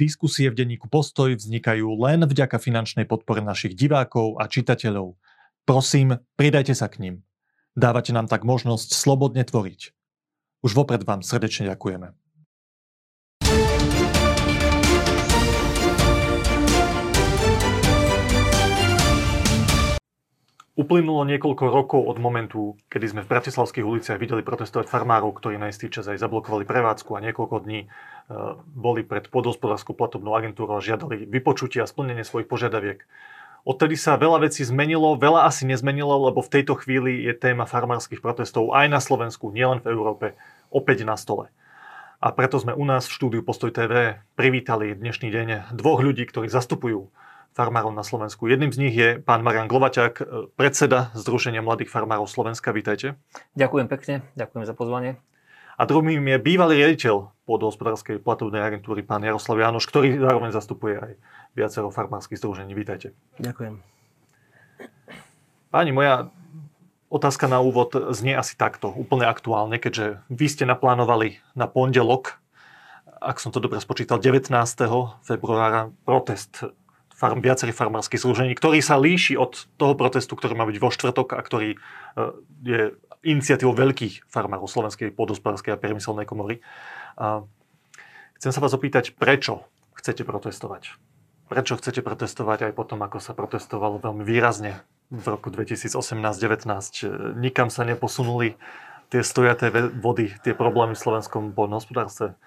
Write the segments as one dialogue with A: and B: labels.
A: diskusie v denníku Postoj vznikajú len vďaka finančnej podpore našich divákov a čitateľov. Prosím, pridajte sa k ním. Dávate nám tak možnosť slobodne tvoriť. Už vopred vám srdečne ďakujeme. Uplynulo niekoľko rokov od momentu, kedy sme v bratislavských uliciach videli protestovať farmárov, ktorí na istý čas aj zablokovali prevádzku a niekoľko dní e, boli pred podhospodárskou platobnou agentúrou a žiadali vypočutie a splnenie svojich požiadaviek. Odtedy sa veľa vecí zmenilo, veľa asi nezmenilo, lebo v tejto chvíli je téma farmárskych protestov aj na Slovensku, nielen v Európe, opäť na stole. A preto sme u nás v štúdiu Postoj TV privítali dnešný deň dvoch ľudí, ktorí zastupujú farmárov na Slovensku. Jedným z nich je pán Marian Glovaťák, e, predseda Združenia mladých farmárov Slovenska. Vítajte.
B: Ďakujem pekne, ďakujem za pozvanie.
A: A druhým je bývalý riaditeľ pôdohospodárskej platobnej agentúry, pán Jaroslav Janoš, ktorý zároveň zastupuje aj viacero farmárskych združení. Vítajte.
B: Ďakujem.
A: Páni, moja otázka na úvod znie asi takto, úplne aktuálne, keďže vy ste naplánovali na pondelok, ak som to dobre spočítal, 19. februára protest farm, viacerých farmárskych združení, ktorý sa líši od toho protestu, ktorý má byť vo štvrtok a ktorý e, je iniciatívou veľkých farmárov Slovenskej podospodárskej a priemyselnej komory. A chcem sa vás opýtať, prečo chcete protestovať? Prečo chcete protestovať aj potom, ako sa protestovalo veľmi výrazne v roku 2018-19? Nikam sa neposunuli tie stojaté vody, tie problémy v slovenskom poľnohospodárstve.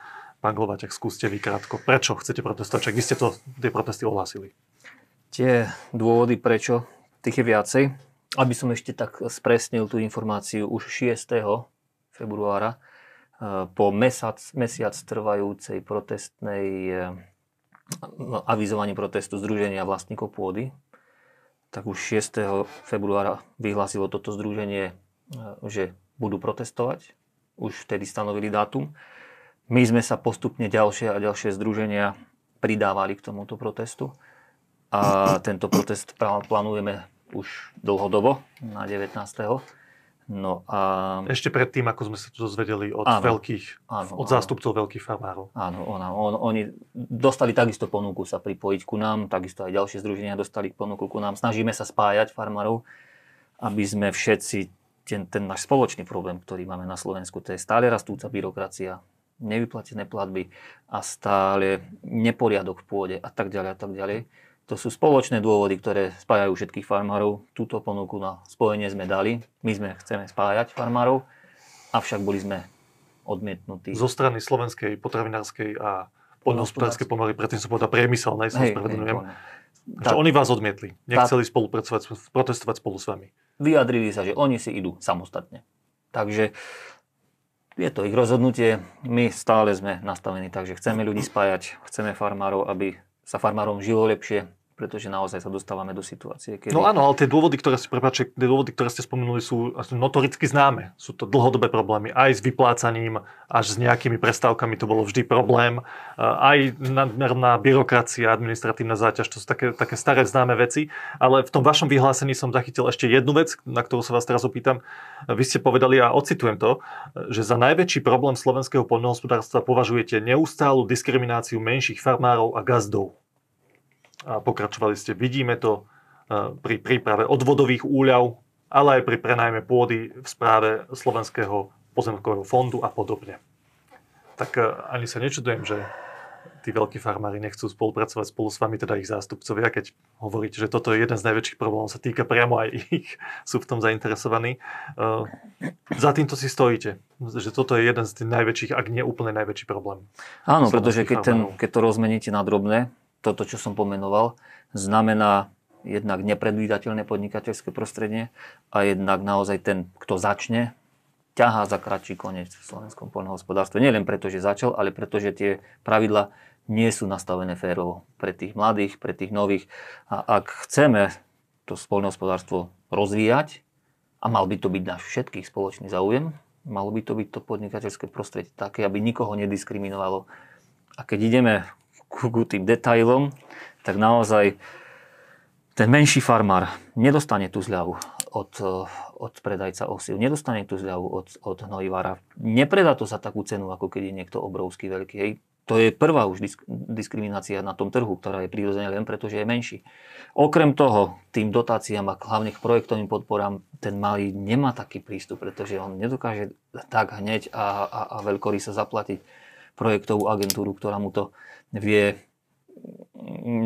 A: Pán Glovaťak, skúste vy krátko. Prečo chcete protestovať? Čak vy ste to, tie protesty ohlásili.
B: Tie dôvody, prečo, tých je viacej. Aby som ešte tak spresnil tú informáciu, už 6. februára e, po mesiac, mesiac trvajúcej protestnej e, no, avizovaní protestu Združenia vlastníkov pôdy, tak už 6. februára vyhlásilo toto združenie, e, že budú protestovať. Už vtedy stanovili dátum. My sme sa postupne ďalšie a ďalšie združenia pridávali k tomuto protestu. A tento protest plánujeme už dlhodobo na 19. No a...
A: Ešte predtým, ako sme sa to dozvedeli od áno, veľkých, áno, od zástupcov áno. veľkých farmárov.
B: Áno, ona, on, oni dostali takisto ponuku sa pripojiť ku nám, takisto aj ďalšie združenia dostali ponuku ku nám. Snažíme sa spájať farmárov, aby sme všetci ten, ten náš spoločný problém, ktorý máme na Slovensku, to je stále rastúca byrokracia, nevyplatené platby a stále neporiadok v pôde a tak ďalej a tak ďalej. To sú spoločné dôvody, ktoré spájajú všetkých farmárov. Túto ponuku na spojenie sme dali. My sme chceme spájať farmárov, avšak boli sme odmietnutí.
A: Zo strany Slovenskej potravinárskej a poľnohospodárskej pomory, predtým som povedal priemyselnej, sa spravedlňujem. Oni vás odmietli. Nechceli tá, spolupracovať, protestovať spolu s vami.
B: Vyjadrili sa, že oni si idú samostatne. Takže je to ich rozhodnutie. My stále sme nastavení tak, že chceme ľudí spájať, chceme farmárov, aby sa farmárom žilo lepšie, pretože naozaj sa dostávame do situácie,
A: kedy... No áno, ale tie dôvody, ktoré ste, prepáčte, tie dôvody, ktoré ste spomenuli, sú notoricky známe. Sú to dlhodobé problémy. Aj s vyplácaním, až s nejakými prestávkami to bolo vždy problém. Aj nadmerná byrokracia, administratívna záťaž, to sú také, také staré známe veci. Ale v tom vašom vyhlásení som zachytil ešte jednu vec, na ktorú sa vás teraz opýtam. Vy ste povedali, a ocitujem to, že za najväčší problém slovenského poľnohospodárstva považujete neustálu diskrimináciu menších farmárov a gazdov a pokračovali ste. Vidíme to e, pri príprave odvodových úľav, ale aj pri prenajme pôdy v správe Slovenského pozemkového fondu a podobne. Tak e, ani sa nečudujem, že tí veľkí farmári nechcú spolupracovať spolu s vami, teda ich zástupcovia, keď hovoríte, že toto je jeden z najväčších problémov, sa týka priamo aj ich, sú v tom zainteresovaní. Uh, za týmto si stojíte, že toto je jeden z tých najväčších, ak nie úplne najväčší problém.
B: Áno, pretože keď, ten, keď to rozmeníte na drobné, toto, čo som pomenoval, znamená jednak nepredvídateľné podnikateľské prostredie a jednak naozaj ten, kto začne, ťahá za kratší koniec v slovenskom poľnohospodárstve. Nie len preto, že začal, ale preto, že tie pravidla nie sú nastavené férovo pre tých mladých, pre tých nových. A ak chceme to poľnohospodárstvo rozvíjať, a mal by to byť náš všetkých spoločný záujem, malo by to byť to podnikateľské prostredie také, aby nikoho nediskriminovalo. A keď ideme ku, tým detailom, tak naozaj ten menší farmár nedostane tú zľavu od, od predajca osiv, nedostane tú zľavu od, od hnojivára. Nepredá to za takú cenu, ako keď je niekto obrovský veľký. Hej. To je prvá už disk- diskriminácia na tom trhu, ktorá je prirodzene len preto, že je menší. Okrem toho, tým dotáciám a hlavne k projektovým podporám, ten malý nemá taký prístup, pretože on nedokáže tak hneď a, a, a veľkoryso zaplatiť projektovú agentúru, ktorá mu to vie,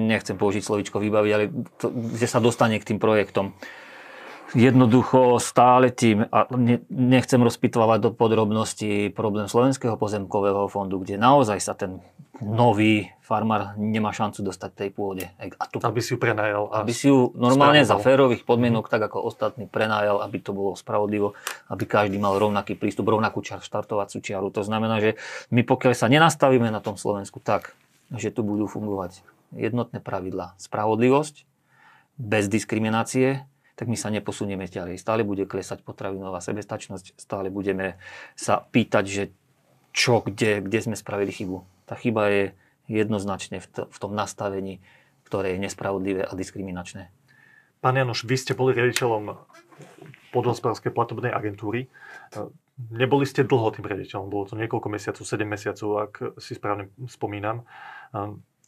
B: nechcem použiť slovičko vybaviť, ale to, že sa dostane k tým projektom jednoducho stále tým, a nechcem rozpitovať do podrobností problém Slovenského pozemkového fondu, kde naozaj sa ten nový farmár nemá šancu dostať tej pôde.
A: A tu, aby si ju prenajal.
B: Aby si ju normálne spravoval. za férových podmienok, tak ako ostatní prenajal, aby to bolo spravodlivo, aby každý mal rovnaký prístup, rovnakú čar, štartovacú čiaru. To znamená, že my pokiaľ sa nenastavíme na tom Slovensku tak, že tu budú fungovať jednotné pravidlá, spravodlivosť, bez diskriminácie, tak my sa neposunieme ďalej. Stále bude klesať potravinová sebestačnosť, stále budeme sa pýtať, že čo, kde, kde sme spravili chybu. Tá chyba je jednoznačne v, tom nastavení, ktoré je nespravodlivé a diskriminačné.
A: Pán Janoš, vy ste boli riaditeľom podhospodárskej platobnej agentúry. Neboli ste dlho tým riaditeľom, bolo to niekoľko mesiacov, 7 mesiacov, ak si správne spomínam.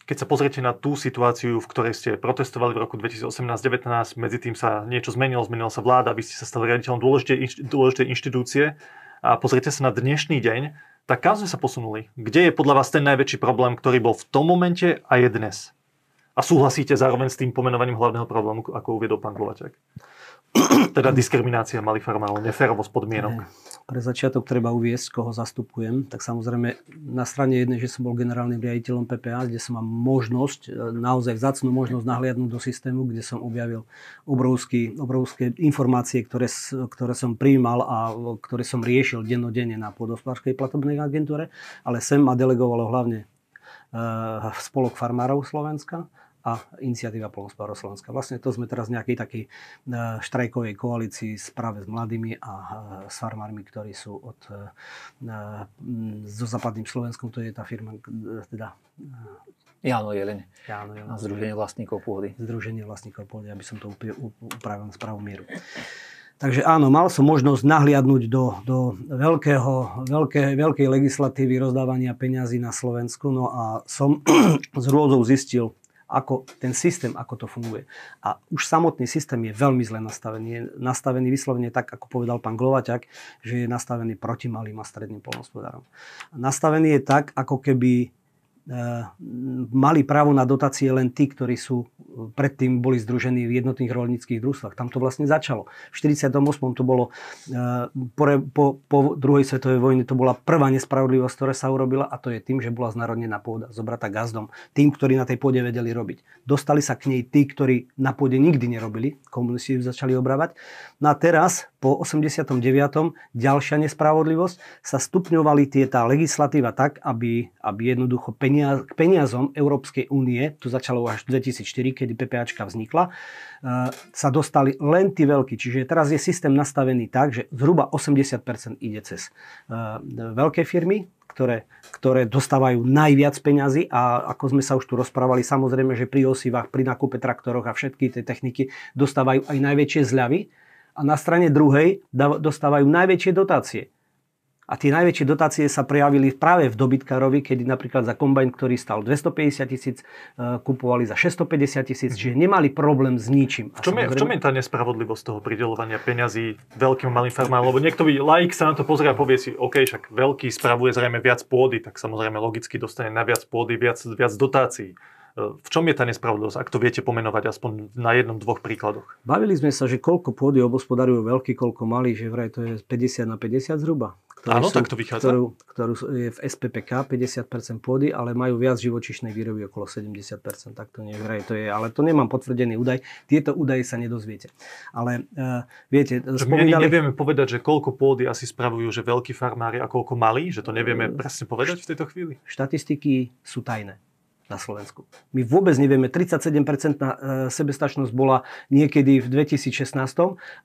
A: Keď sa pozriete na tú situáciu, v ktorej ste protestovali v roku 2018-19, medzi tým sa niečo zmenilo, zmenila sa vláda, vy ste sa stali riaditeľom dôležitej, dôležitej inštitúcie a pozriete sa na dnešný deň, tak kam sme sa posunuli? Kde je podľa vás ten najväčší problém, ktorý bol v tom momente a je dnes? A súhlasíte zároveň s tým pomenovaním hlavného problému, ako uviedol pán Glovačák? teda diskriminácia malých farmárov, neférovosť podmienok.
C: Pre začiatok treba uviesť, koho zastupujem. Tak samozrejme na strane jednej, že som bol generálnym riaditeľom PPA, kde som mal možnosť, e, naozaj vzácnú možnosť nahliadnúť do systému, kde som objavil obrovský, obrovské informácie, ktoré, ktoré som prijímal a ktoré som riešil dennodenne na pôdospárskej platobnej agentúre, ale sem ma delegovalo hlavne uh, spolok farmárov Slovenska, a iniciatíva Polnospodárov Slovenska. Vlastne to sme teraz v nejakej takej e, štrajkovej koalícii s práve s mladými a e, s farmármi, ktorí sú od, so západným Slovenskom, to je tá firma, e, teda
B: Jáno Jeleň. Jáno Jeleň. Združenie vlastníkov pôdy.
C: Združenie vlastníkov pôdy, aby som to upravil na správnu mieru. Takže áno, mal som možnosť nahliadnúť do, do veľkého, veľké, veľkej legislatívy rozdávania peňazí na Slovensku, no a som z rôzou zistil, ako ten systém, ako to funguje. A už samotný systém je veľmi zle nastavený. Je nastavený vyslovene tak, ako povedal pán Glovaťak, že je nastavený proti malým a stredným polnospodárom. Nastavený je tak, ako keby mali právo na dotácie len tí, ktorí sú eh, predtým boli združení v jednotných rolníckých družstvách. Tam to vlastne začalo. V 48. to bolo eh, po, po, po druhej svetovej vojne to bola prvá nespravodlivosť, ktorá sa urobila a to je tým, že bola znárodnená pôda, zobratá gazdom. Tým, ktorí na tej pôde vedeli robiť. Dostali sa k nej tí, ktorí na pôde nikdy nerobili. Komunisti ju začali obrávať. No a teraz po 89. ďalšia nespravodlivosť sa stupňovali tie tá legislatíva tak, aby, aby jednoducho peniaze peniaz, k peniazom Európskej únie, to začalo až v 2004, kedy PPAčka vznikla, e, sa dostali len tí veľkí. Čiže teraz je systém nastavený tak, že zhruba 80% ide cez e, veľké firmy, ktoré, ktoré dostávajú najviac peňazí a ako sme sa už tu rozprávali, samozrejme, že pri osivách, pri nákupe traktoroch a všetky tie techniky dostávajú aj najväčšie zľavy a na strane druhej dostávajú najväčšie dotácie. A tie najväčšie dotácie sa prejavili práve v dobytkárovi, kedy napríklad za kombajn, ktorý stal 250 tisíc, e, kupovali za 650 tisíc, čiže nemali problém s ničím.
A: V čom, je, v čom je tá nespravodlivosť toho pridelovania peňazí veľkým a malým farmárom? Lebo niekto laik sa na to pozrie a povie si, OK, však veľký spravuje zrejme viac pôdy, tak samozrejme logicky dostane na viac pôdy viac, viac dotácií. V čom je tá nespravodlivosť, ak to viete pomenovať aspoň na jednom, dvoch príkladoch?
C: Bavili sme sa, že koľko pôdy obospodarujú veľký, koľko malý, že vraj to je 50 na 50 zhruba.
A: Áno, sú, tak to vychádza.
C: Ktorú, ktorú je v SPPK 50% pôdy, ale majú viac živočišnej výroby okolo 70%. Tak to nie vraj to je, ale to nemám potvrdený údaj. Tieto údaje sa nedozviete. Ale uh, viete,
A: že spomínali... My nevieme povedať, že koľko pôdy asi spravujú, že veľkí farmári a koľko malí, že to nevieme presne povedať v tejto chvíli?
C: Štatistiky sú tajné na Slovensku. My vôbec nevieme, 37% na e, sebestačnosť bola niekedy v 2016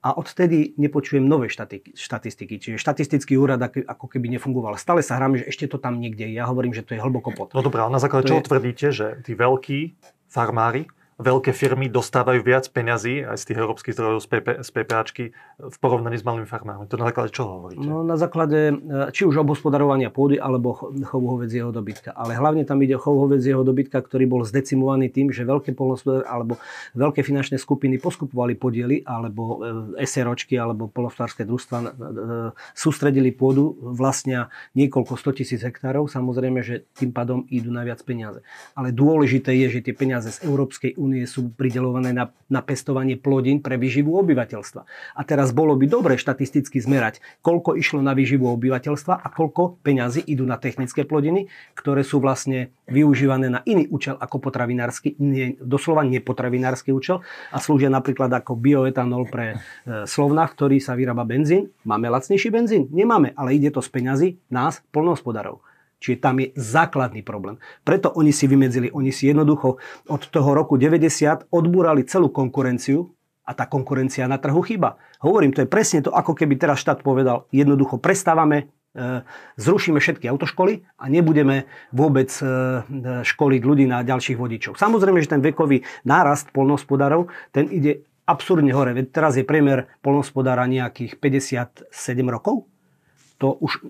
C: a odtedy nepočujem nové štatistiky. Čiže štatistický úrad ako keby nefungoval. Stále sa hráme, že ešte to tam niekde je. Ja hovorím, že to je hlboko pod.
A: No dobré, ale na základe čoho je... tvrdíte, že tí veľkí farmári veľké firmy dostávajú viac peňazí aj z tých európskych zdrojov z, PP, z PPAčky v porovnaní s malými farmármi. To na základe čoho hovoríte?
C: No, na základe či už obhospodarovania pôdy alebo chovu hovedzieho dobytka. Ale hlavne tam ide o chov hovedzieho dobytka, ktorý bol zdecimovaný tým, že veľké polnospodárstvo alebo veľké finančné skupiny poskupovali podiely alebo e, SROčky alebo polnospodárske družstva e, sústredili pôdu vlastne niekoľko 100 tisíc hektárov. Samozrejme, že tým pádom idú najviac peniaze. Ale dôležité je, že tie peniaze z Európskej únie sú pridelované na, na pestovanie plodín pre výživu obyvateľstva. A teraz bolo by dobre štatisticky zmerať, koľko išlo na výživu obyvateľstva a koľko peňazí idú na technické plodiny, ktoré sú vlastne využívané na iný účel ako potravinársky, nie, doslova nepotravinársky účel a slúžia napríklad ako bioetanol pre e, slovnách, ktorý sa vyrába benzín. Máme lacnejší benzín? Nemáme, ale ide to z peňazí nás, polnohospodárov. Čiže tam je základný problém. Preto oni si vymedzili, oni si jednoducho od toho roku 90 odbúrali celú konkurenciu a tá konkurencia na trhu chyba. Hovorím, to je presne to, ako keby teraz štát povedal, jednoducho prestávame, e, zrušíme všetky autoškoly a nebudeme vôbec e, školiť ľudí na ďalších vodičov. Samozrejme, že ten vekový nárast polnohospodárov, ten ide absurdne hore. Teraz je priemer polnohospodára nejakých 57 rokov to už e,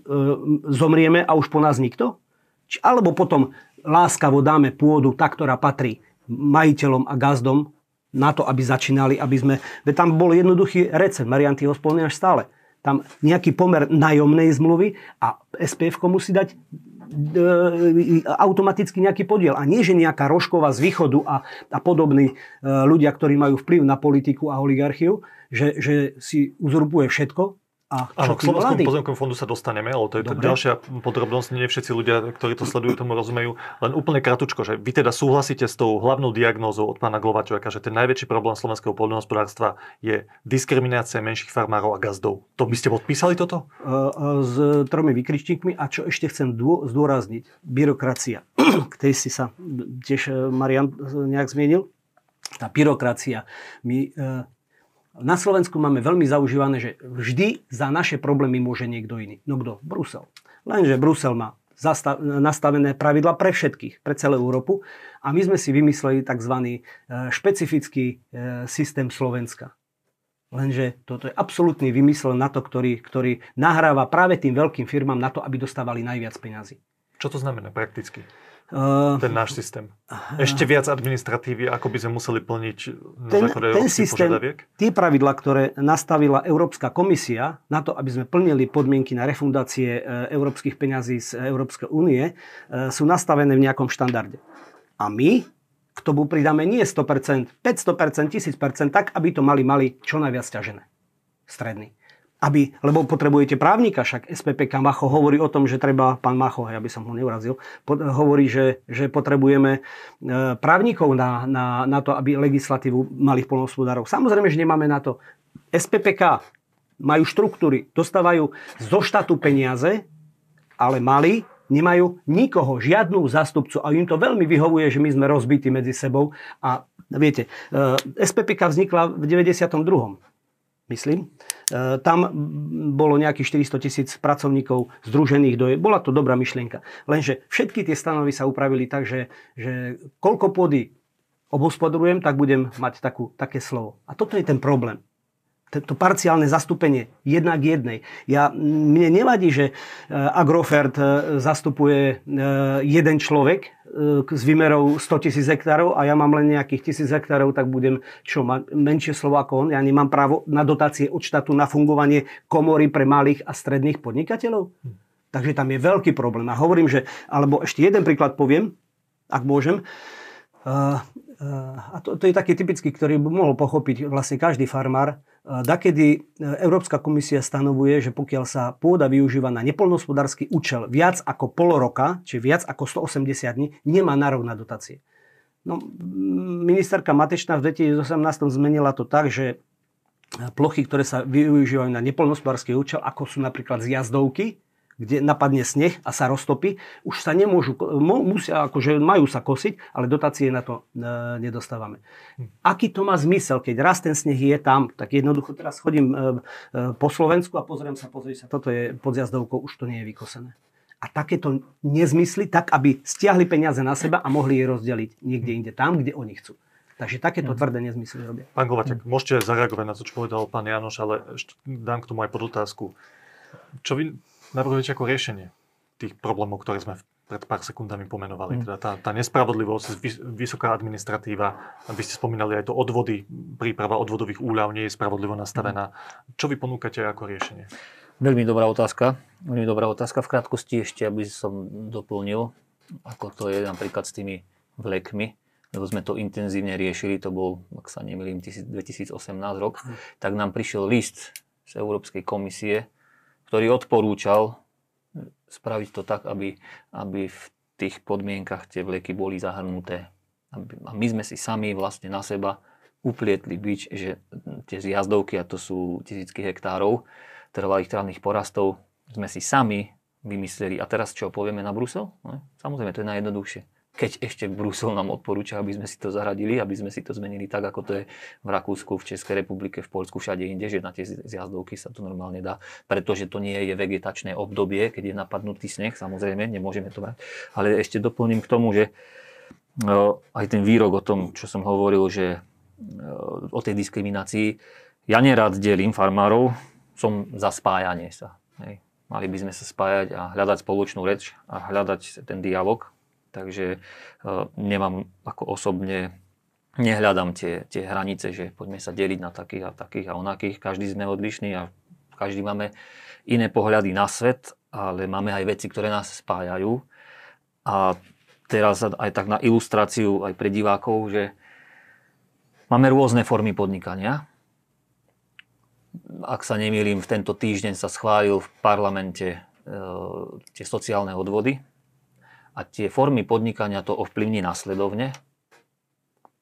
C: zomrieme a už po nás nikto? Či, alebo potom láskavo dáme pôdu, tá, ktorá patrí majiteľom a gazdom na to, aby začínali, aby sme... Veď tam bol jednoduchý recept, Marian, ty ho spomínaš stále. Tam nejaký pomer nájomnej zmluvy a SPF musí dať e, automaticky nejaký podiel. A nie, že nejaká rožková z východu a, a podobní e, ľudia, ktorí majú vplyv na politiku a oligarchiu, že, že si uzurpuje všetko,
A: a Áno, k Slovenskému pozemkovému fondu sa dostaneme, ale to je to ďalšia podrobnosť. Nie všetci ľudia, ktorí to sledujú, tomu rozumejú. Len úplne kratučko, že vy teda súhlasíte s tou hlavnou diagnózou od pána Glovačoviaka, že ten najväčší problém slovenského poľnohospodárstva je diskriminácia menších farmárov a gazdov. To by ste podpísali toto?
C: S tromi vykričníkmi. A čo ešte chcem zdôrazniť? Byrokracia. K tej si sa tiež e, Marian nejak zmienil. Tá byrokracia. My e, na Slovensku máme veľmi zaužívané, že vždy za naše problémy môže niekto iný. No kto? Brusel. Lenže Brusel má nastavené pravidla pre všetkých, pre celú Európu a my sme si vymysleli tzv. E, špecifický e, systém Slovenska. Lenže toto je absolútny vymysel na to, ktorý, ktorý nahráva práve tým veľkým firmám na to, aby dostávali najviac peňazí.
A: Čo to znamená prakticky? Uh, ten náš systém. Ešte viac administratívy, ako by sme museli plniť na ten, základe ten systém, požiadaviek?
C: Tie pravidla, ktoré nastavila Európska komisia na to, aby sme plnili podmienky na refundácie e, európskych peňazí z Európskej únie, e, sú nastavené v nejakom štandarde. A my k tomu pridáme nie 100%, 500%, 1000%, tak, aby to mali mali čo najviac ťažené. Stredný aby, lebo potrebujete právnika, však SPPK Macho hovorí o tom, že treba, pán Macho, ja by som ho neurazil, pod, hovorí, že, že potrebujeme e, právnikov na, na, na to, aby legislatívu malých polnohospodárov. Samozrejme, že nemáme na to. SPPK majú štruktúry, dostávajú zo štátu peniaze, ale mali nemajú nikoho, žiadnu zástupcu a im to veľmi vyhovuje, že my sme rozbití medzi sebou a viete, e, SPPK vznikla v 92 myslím. E, tam bolo nejakých 400 tisíc pracovníkov združených do... Bola to dobrá myšlienka. Lenže všetky tie stanovy sa upravili tak, že, že koľko pôdy obhospodarujem, tak budem mať takú, také slovo. A toto je ten problém to parciálne zastúpenie jednak jednej. Ja, mne nevadí, že e, Agrofert e, zastupuje jeden človek s výmerou 100 tisíc hektárov a ja mám len nejakých tisíc hektárov, tak budem čo, mať menšie slovo ako on. Ja nemám právo na dotácie od štátu na fungovanie komory pre malých a stredných podnikateľov. Takže tam je veľký problém. A hovorím, že, alebo ešte jeden príklad poviem, ak môžem. Uh, a to, to je taký typický, ktorý by mohol pochopiť vlastne každý farmár. Dakedy e, Európska komisia stanovuje, že pokiaľ sa pôda využíva na nepolnohospodársky účel viac ako pol roka, či viac ako 180 dní, nemá nárok na dotácie. No, ministerka Matečná v 2018 zmenila to tak, že plochy, ktoré sa využívajú na nepolnohospodársky účel, ako sú napríklad zjazdovky, kde napadne sneh a sa roztopí, už sa nemôžu, musia, akože majú sa kosiť, ale dotácie na to e, nedostávame. Hm. Aký to má zmysel, keď raz ten sneh je tam, tak jednoducho teraz chodím e, e, po Slovensku a pozriem sa, pozriem sa, toto je pod jazdovkou, už to nie je vykosené. A takéto nezmysly, tak aby stiahli peniaze na seba a mohli je rozdeliť niekde inde, tam, kde oni chcú. Takže takéto
B: Mhm.
C: tvrdé nezmysly robia.
A: Pán Glovatek, môžete zareagovať na to, čo povedal pán Janoš, ale ešte dám k tomu aj podotázku. Čo vy navrhujete ako riešenie tých problémov, ktoré sme pred pár sekundami pomenovali?
B: Mm.
A: Teda tá, tá nespravodlivosť, vys- vysoká administratíva, vy ste spomínali aj to odvody, príprava odvodových úľav nie je spravodlivo nastavená. Čo vy ponúkate ako riešenie?
B: Veľmi dobrá otázka. Veľmi dobrá otázka. V krátkosti ešte, aby som doplnil, ako to je napríklad s tými vlekmi, lebo sme to intenzívne riešili, to bol, ak sa nemýlim, 2018 rok, tak nám prišiel list z Európskej komisie, ktorý odporúčal spraviť to tak, aby, aby v tých podmienkach tie vleky boli zahrnuté. A my sme si sami vlastne na seba uplietli bič, že tie zjazdovky, a to sú tisícky hektárov, trvalých trávnych porastov, sme si sami vymysleli. A teraz čo, povieme na Brusel? Ne? Samozrejme, to je najjednoduchšie. Keď ešte Brusel nám odporúča, aby sme si to zaradili, aby sme si to zmenili tak, ako to je v Rakúsku, v Českej republike, v Poľsku, všade inde, že na tie zjazdovky sa to normálne dá, pretože to nie je vegetačné obdobie, keď je napadnutý sneh, samozrejme, nemôžeme to brať. Ale ešte doplním k tomu, že no, aj ten výrok o tom, čo som hovoril, že o tej diskriminácii, ja nerád delím farmárov, som za spájanie sa. Hej. Mali by sme sa spájať a hľadať spoločnú reč a hľadať ten dialog. Takže uh, nemám ako osobne, nehľadám tie, tie hranice, že poďme sa deliť na takých a takých a onakých. Každý sme odlišný a každý máme iné pohľady na svet, ale máme aj veci, ktoré nás spájajú. A teraz aj tak na ilustráciu aj pre divákov, že máme rôzne formy podnikania ak sa nemýlim, v tento týždeň sa schválil v parlamente e, tie sociálne odvody a tie formy podnikania to ovplyvní následovne.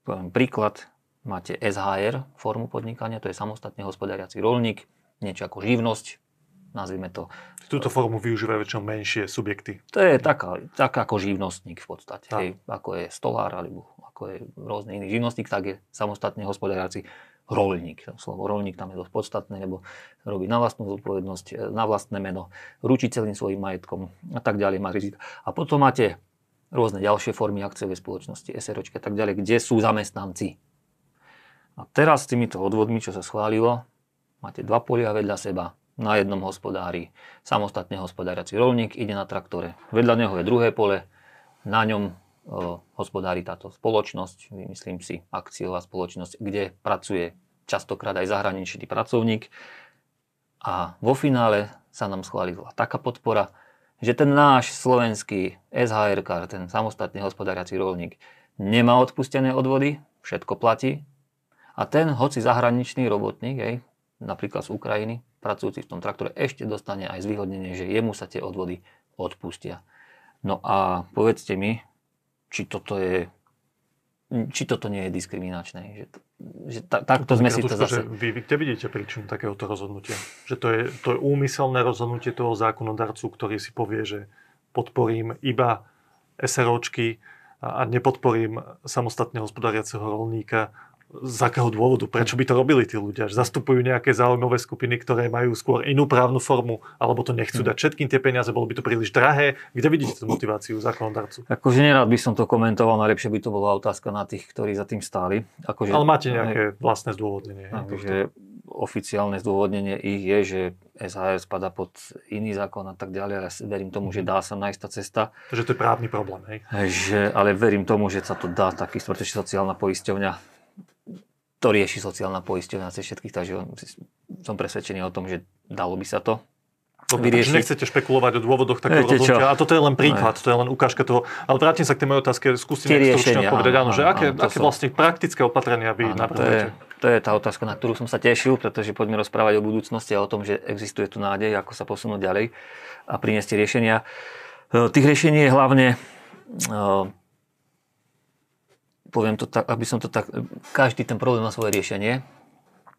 B: Poviem príklad, máte SHR formu podnikania, to je samostatne hospodáriaci rolník, niečo ako živnosť, nazvime to.
A: Túto formu využívajú väčšinou menšie subjekty.
B: To je taká, taká ako živnostník v podstate. Hej, ako je stolár alebo ako je rôzny iný živnostník, tak je samostatne hospodáriaci rolník. Slovo rolník tam je dosť podstatné, lebo robí na vlastnú zodpovednosť, e, na vlastné meno, ručí celým svojim majetkom a tak ďalej. Má rizika. A potom máte rôzne ďalšie formy akciovej spoločnosti, SROčky a tak ďalej, kde sú zamestnanci. A teraz s týmito odvodmi, čo sa schválilo, máte dva polia vedľa seba, na jednom hospodári, samostatne hospodáriaci rolník ide na traktore. Vedľa neho je druhé pole, na ňom hospodári táto spoločnosť, vymyslím si, akciová spoločnosť, kde pracuje častokrát aj zahraničný pracovník. A vo finále sa nám schválila taká podpora, že ten náš slovenský SHR, ten samostatne hospodáriaci rolník, nemá odpustené odvody, všetko platí. A ten, hoci zahraničný robotník, hej, napríklad z Ukrajiny, pracujúci v tom traktore, ešte dostane aj zvýhodnenie, že jemu sa tie odvody odpustia. No a povedzte mi, či toto je či toto nie je diskriminačné. Že, že ta, takto sme si to zase...
A: vy, vy kde vidíte príčinu takéhoto rozhodnutia? Že to je, to je úmyselné rozhodnutie toho zákonodarcu, ktorý si povie, že podporím iba SROčky a, a nepodporím samostatne hospodáriaceho rolníka. Z akého dôvodu? Prečo by to robili tí ľudia? Že zastupujú nejaké záujmové skupiny, ktoré majú skôr inú právnu formu, alebo to nechcú
B: Hm.
A: dať všetkým tie peniaze, bolo by to príliš drahé. Kde vidíte tú motiváciu zákonodarcu?
B: Akože nerád by som to komentoval, najlepšie by to bola otázka na tých, ktorí za tým stáli. Akože,
A: Ale máte nejaké vlastné zdôvodnenie.
B: Takže oficiálne zdôvodnenie ich je, že SHR spada pod iný zákon a tak ďalej. Ja verím tomu, že dá sa nájsť tá cesta.
A: Že to je právny problém, hej?
B: Že, ale verím tomu, že sa to dá taký, pretože sociálna poisťovňa to rieši sociálna poisťovňa cez všetkých, takže som presvedčený o tom, že dalo by sa to
A: Dobre,
B: vyriešiť.
A: nechcete špekulovať o dôvodoch takého
B: Viete čo?
A: rozhodnutia. A toto je len príklad, to je len ukážka toho. Ale vrátim sa k tej mojej otázke, skúste nejak stručne odpovedať, áno,
B: áno,
A: že
B: áno,
A: aké,
B: to
A: aké
B: som-
A: vlastne praktické opatrenia vy
B: Áno, to, je, to je tá otázka, na ktorú som sa tešil, pretože poďme rozprávať o budúcnosti a o tom, že existuje tu nádej, ako sa posunúť ďalej a priniesť riešenia. E, Tých riešení je hlavne, e, poviem to tak, aby som to tak, každý ten problém má svoje riešenie.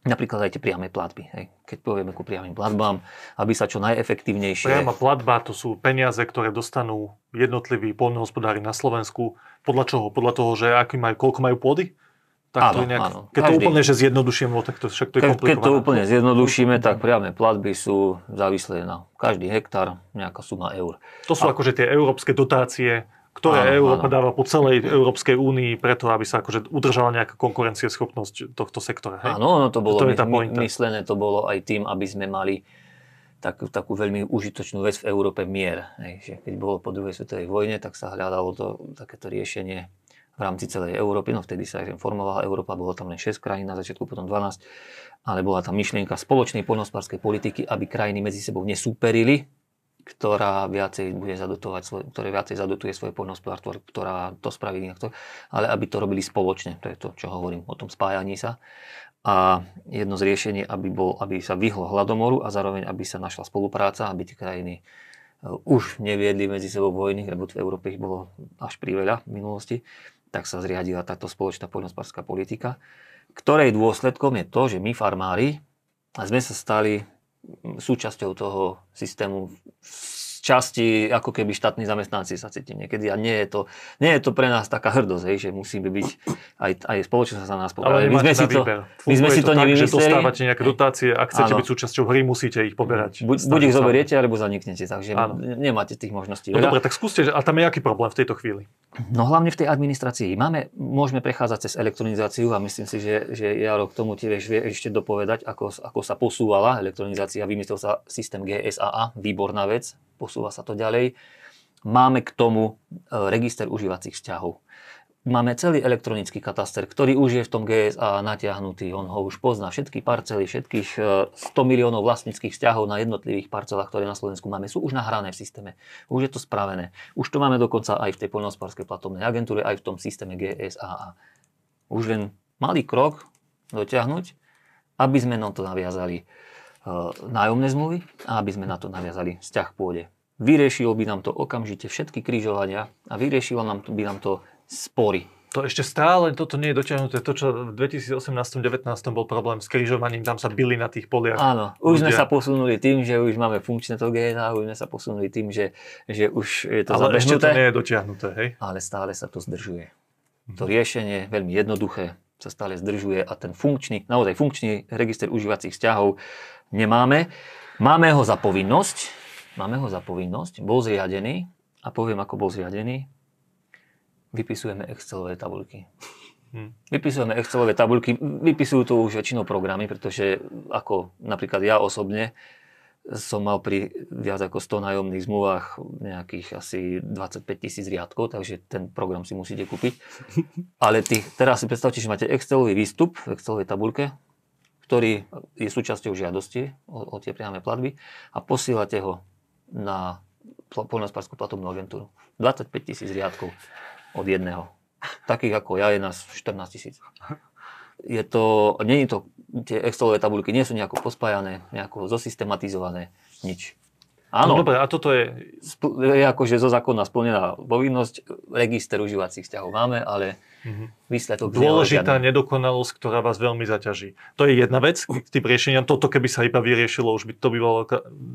B: Napríklad aj tie priame platby. Hej. Keď povieme ku priamým platbám, aby sa čo najefektívnejšie...
A: Priama platba to sú peniaze, ktoré dostanú jednotliví poľnohospodári na Slovensku. Podľa čoho? Podľa toho, že aký majú, koľko majú pôdy? Tak to
B: Áno,
A: je nejak,
B: áno.
A: Keď to
B: Každý-
A: úplne že zjednoduším, no, tak to však to je
B: Keď, keď to úplne zjednodušíme, tak priame platby sú závislé na každý hektár nejaká suma eur.
A: To sú
B: A-
A: akože tie európske dotácie, ktoré áno, Európa áno. dáva po celej Európskej únii preto, aby sa akože udržala nejaká konkurencieschopnosť tohto sektora. Hej?
B: Áno, no to bolo to my, my, myslené, to bolo aj tým, aby sme mali tak, takú veľmi užitočnú vec v Európe mier. Hej, že keď bolo po druhej svetovej vojne, tak sa hľadalo to, takéto riešenie v rámci celej Európy. No vtedy sa formovala Európa, bolo tam len 6 krajín, na začiatku potom 12, ale bola tam myšlienka spoločnej poľnohospodárskej politiky, aby krajiny medzi sebou nesúperili, ktorá viacej bude zadotovať, ktoré viacej zadotuje svoje poľnohospodárstvo, ktorá to spraví inak, ale aby to robili spoločne. To je to, čo hovorím o tom spájaní sa. A jedno z riešení, aby, bol, aby sa vyhlo hladomoru a zároveň, aby sa našla spolupráca, aby tie krajiny e, už neviedli medzi sebou vojny, lebo v Európe ich bolo až priveľa v minulosti, tak sa zriadila táto spoločná poľnohospodárska politika, ktorej dôsledkom je to, že my farmári sme sa stali súčasťou toho systému časti ako keby štátni zamestnanci sa cítim niekedy a nie je to, nie je to pre nás taká hrdosť, hej, že musíme byť, aj, aj spoločnosť sa na nás
A: poberá. My sme si to, my sme si to, to tak, že dostávate nejaké dotácie, ak chcete Áno. byť súčasťou hry, musíte ich poberať.
B: Buď, buď ich zoberiete, alebo zaniknete, takže Áno. nemáte tých možností.
A: No dobre, tak skúste, a tam je aký problém v tejto chvíli?
B: No hlavne v tej administrácii. Máme, môžeme prechádzať cez elektronizáciu a myslím si, že, že Jaro k tomu tiež vie ešte dopovedať, ako, ako sa posúvala elektronizácia. Vymyslel sa systém GSAA, výborná vec, posúva sa to ďalej. Máme k tomu e, register užívacích vzťahov. Máme celý elektronický kataster, ktorý už je v tom GSA natiahnutý. On ho už pozná všetky parcely, všetkých 100 e, miliónov vlastníckých vzťahov na jednotlivých parcelách, ktoré na Slovensku máme, sú už nahrané v systéme. Už je to spravené. Už to máme dokonca aj v tej poľnohospodárskej platobnej agentúre, aj v tom systéme GSA. Už len malý krok dotiahnuť, aby sme na to naviazali nájomné zmluvy a aby sme na to naviazali vzťah pôde. Vyriešilo by nám to okamžite všetky križovania a vyriešilo nám to, by nám to spory.
A: To ešte stále, toto nie je dotiahnuté. To, čo v 2018-2019 bol problém s križovaním, tam sa byli na tých poliach.
B: Áno, už ľudia. sme sa posunuli tým, že už máme funkčné to GNA, už sme sa posunuli tým, že, že už je to
A: Ale
B: zabehnuté.
A: ešte to nie je dotiahnuté, hej?
B: Ale stále sa to zdržuje. To riešenie veľmi jednoduché sa stále zdržuje a ten funkčný, naozaj funkčný register užívacích vzťahov nemáme. Máme ho za povinnosť, máme ho za povinnosť, bol zriadený a poviem, ako bol zriadený. Vypisujeme Excelové tabulky. Hmm. Vypisujeme Excelové tabulky, vypisujú to už väčšinou programy, pretože ako napríklad ja osobne som mal pri viac ako 100 nájomných zmluvách nejakých asi 25 tisíc riadkov, takže ten program si musíte kúpiť. Ale tých, teraz si predstavte, že máte Excelový výstup v Excelovej tabulke ktorý je súčasťou žiadosti o, o tie priame platby a posielate ho na poľnohospodárskú platobnú agentúru. 25 tisíc riadkov od jedného. Takých ako ja je nás 14 tisíc. Je to, nie je to, tie Excelové tabulky nie sú nejako pospájané, nejako zosystematizované, nič.
A: Áno. No dobre, a toto je...
B: Je akože zo zákona splnená povinnosť, register užívacích vzťahov máme, ale mm-hmm. výsledok...
A: Dôležitá nedokonalosť, ktorá vás veľmi zaťaží. To je jedna vec k tým riešeniam. Toto keby sa iba vyriešilo, už by to by bolo...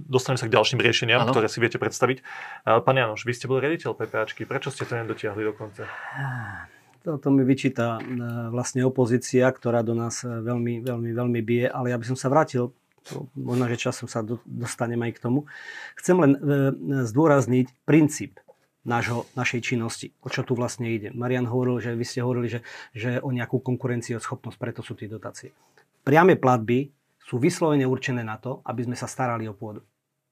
A: Dostaneme sa k ďalším riešeniam, ano. ktoré si viete predstaviť. Pán Janoš, vy ste bol riaditeľ PPAčky. Prečo ste to nedotiahli do konca?
C: To, to mi vyčíta e, vlastne opozícia, ktorá do nás e, veľmi, veľmi, veľmi bije, ale ja by som sa vrátil možno, že časom sa dostanem aj k tomu. Chcem len e, zdôrazniť princíp nášho, našej činnosti. O čo tu vlastne ide. Marian hovoril, že vy ste hovorili, že, že o nejakú konkurencioschopnosť, preto sú tie dotácie. Priame platby sú vyslovene určené na to, aby sme sa starali o pôdu.